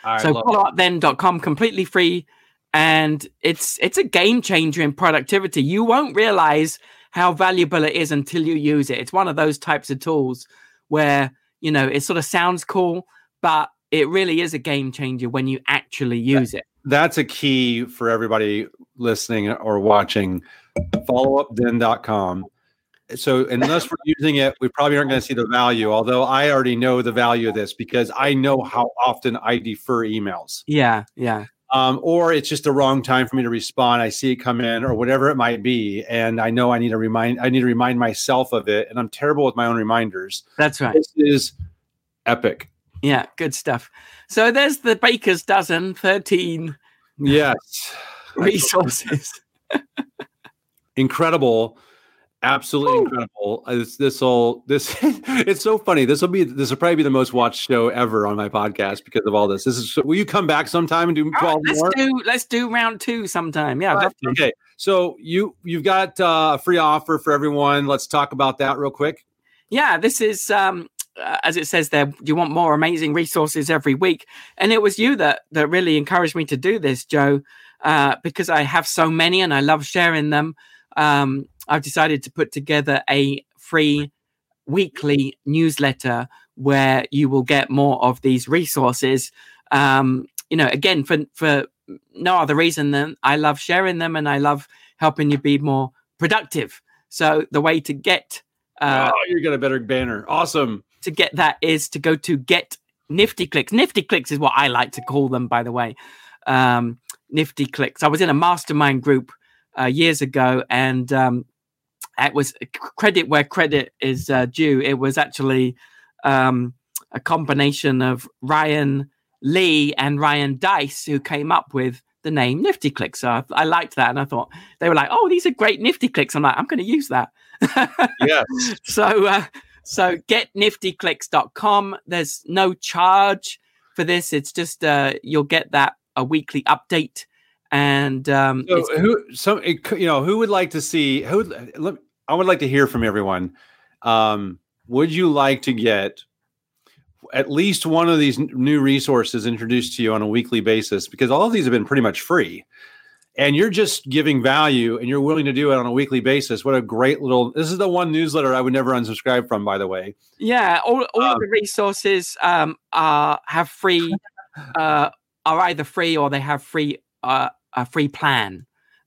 [SPEAKER 1] I
[SPEAKER 3] so followupthen.com completely free and it's it's a game changer in productivity you won't realize how valuable it is until you use it it's one of those types of tools where you know it sort of sounds cool but it really is a game changer when you actually use it
[SPEAKER 1] that's a key for everybody listening or watching. Followupthen.com. so unless we're using it, we probably aren't going to see the value. Although I already know the value of this because I know how often I defer emails.
[SPEAKER 3] Yeah, yeah.
[SPEAKER 1] Um, or it's just the wrong time for me to respond. I see it come in, or whatever it might be, and I know I need to remind. I need to remind myself of it, and I'm terrible with my own reminders.
[SPEAKER 3] That's right.
[SPEAKER 1] This is epic.
[SPEAKER 3] Yeah, good stuff. So there's the baker's dozen, 13
[SPEAKER 1] Yes,
[SPEAKER 3] resources.
[SPEAKER 1] incredible absolutely
[SPEAKER 3] Woo.
[SPEAKER 1] incredible Uh, this this will this it's so funny this will be this will probably be the most watched show ever on my podcast because of all this this is will you come back sometime and do
[SPEAKER 3] All right,
[SPEAKER 1] 12
[SPEAKER 3] let's
[SPEAKER 1] more
[SPEAKER 3] do let's do round two sometime. Yeah, to.
[SPEAKER 1] okay so you you've got uh, a free offer for everyone let's talk about that real quick
[SPEAKER 3] yeah. This is um, uh, as it says there. You want more amazing resources every week, and it was you that that really encouraged me to do this, Joe, uh, because I have so many and I love sharing them. Um, I've decided to put together a free weekly newsletter where you will get more of these resources. Um, you know, again, for for no other reason than I love sharing them and I love helping you be more productive. So the way to get uh,
[SPEAKER 1] oh you got a better banner awesome
[SPEAKER 3] to get that is to go to get nifty clicks. Nifty clicks is what I like to call them, by the way. Um, nifty clicks. I was in a mastermind group uh, years ago, and um, it was credit where credit is uh, due. It was actually um, a combination of Ryan Lee and Ryan Deiss who came up with the name Nifty Clicks. So I, I liked that, and I thought they were like, "Oh, these are great Nifty Clicks." I'm like, "I'm going to use that."
[SPEAKER 1] yes
[SPEAKER 3] so uh, so getniftyclicks.com there's no charge for this it's just uh, you'll get that a weekly update and um,
[SPEAKER 1] so who you know who would like to see who would- i would like to hear from everyone. Um would you like to get at least one of these new resources introduced to you on a weekly basis? Because all of these have been pretty much free. And you're just giving value and you're willing to do it on a weekly basis. What a great little this is the one newsletter i would never unsubscribe from by the way.
[SPEAKER 3] Yeah all, all
[SPEAKER 1] Um,
[SPEAKER 3] of the resources um, are have free uh, are either free or they have free uh, a free plan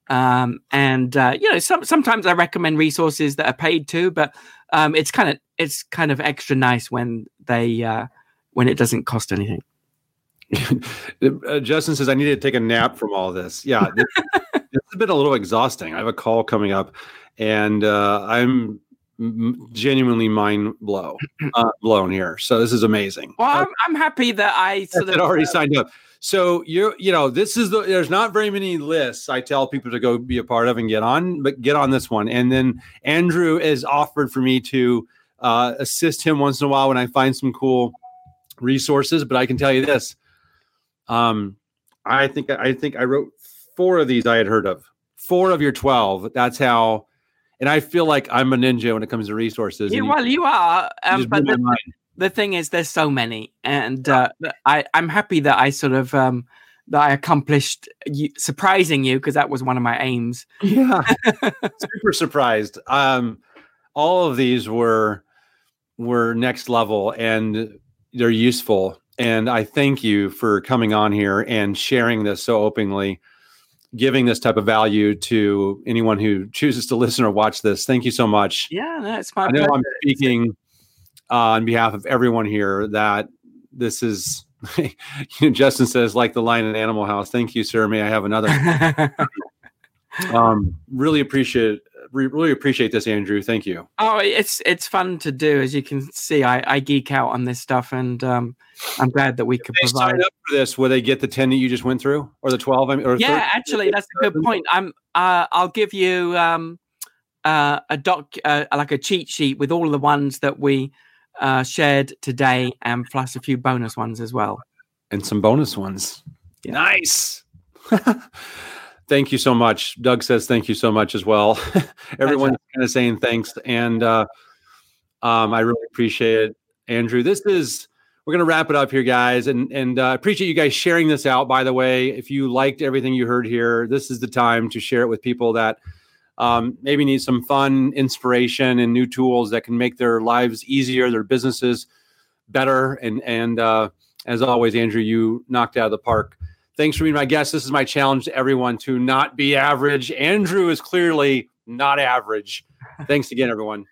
[SPEAKER 3] um, and uh, you know some, sometimes i recommend resources that are paid too but um, it's kind of it's kind of extra nice when they uh, when it doesn't cost anything
[SPEAKER 1] uh, Justin says I need to take a nap from all this. Yeah, this, this has been a little exhausting. I have a call coming up, and uh, I'm m- genuinely mind blow uh, blown here. So this is amazing.
[SPEAKER 3] Well,
[SPEAKER 1] Uh,
[SPEAKER 3] I'm, I'm happy that I sort of
[SPEAKER 1] already signed up. So you're, you know this is the there's not very many lists I tell people to go be a part of and get on, but get on this one. And then Andrew is offered for me to uh, assist him once in a while when I find some cool resources. But I can tell you this, um, I think I think I wrote four of these I had heard of. Four of your twelve. That's how. And I feel like I'm a ninja when it comes to resources.
[SPEAKER 3] you,
[SPEAKER 1] and
[SPEAKER 3] well, you are, um, but the,
[SPEAKER 1] my mind.
[SPEAKER 3] The thing is, there's so many, and uh, I I'm happy that I sort of um, that I accomplished you, surprising you because that was one of my aims.
[SPEAKER 1] Yeah. Super surprised. Um, all of these were were next level and they're useful. And I thank you for coming on here and sharing this so openly, giving this type of value to anyone who chooses to listen or watch this. Thank you so much.
[SPEAKER 3] Yeah, that's my
[SPEAKER 1] I know
[SPEAKER 3] pleasure.
[SPEAKER 1] I'm speaking uh, on behalf of everyone here that this is Justin says like the line in Animal House. Thank you, sir. May I have another? um really appreciate re- really appreciate this andrew thank you
[SPEAKER 3] oh, it's it's fun to do, as you can see. I, I geek out on this stuff, and um, I'm glad that we could
[SPEAKER 1] they
[SPEAKER 3] provide.
[SPEAKER 1] sign up for this will they get the 10 that you just went through or the 12 I mean, or
[SPEAKER 3] yeah
[SPEAKER 1] 13?
[SPEAKER 3] actually that's a good point i'm uh i'll give you um uh a doc uh, like a cheat sheet with all the ones that we uh shared today and plus a few bonus ones as well.
[SPEAKER 1] And some bonus ones.
[SPEAKER 3] Yeah.
[SPEAKER 1] nice. Thank you so much. Doug says thank you so much as well. Everyone's kind of saying thanks and uh um i really appreciate it. Andrew this is we're going to wrap it up here guys and and uh, appreciate you guys sharing this out by the way. If you liked everything you heard here this is the time to share it with people that um, maybe need some fun, inspiration, and new tools that can make their lives easier, their businesses better. And and uh, as always, Andrew, you knocked out of the park. Thanks for being my guest. This is my challenge to everyone to not be average. Andrew is clearly not average. Thanks again, everyone.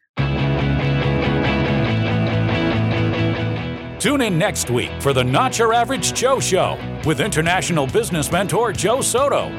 [SPEAKER 2] Tune in next week for the Not Your Average Joe Show with international business mentor Joe Soto.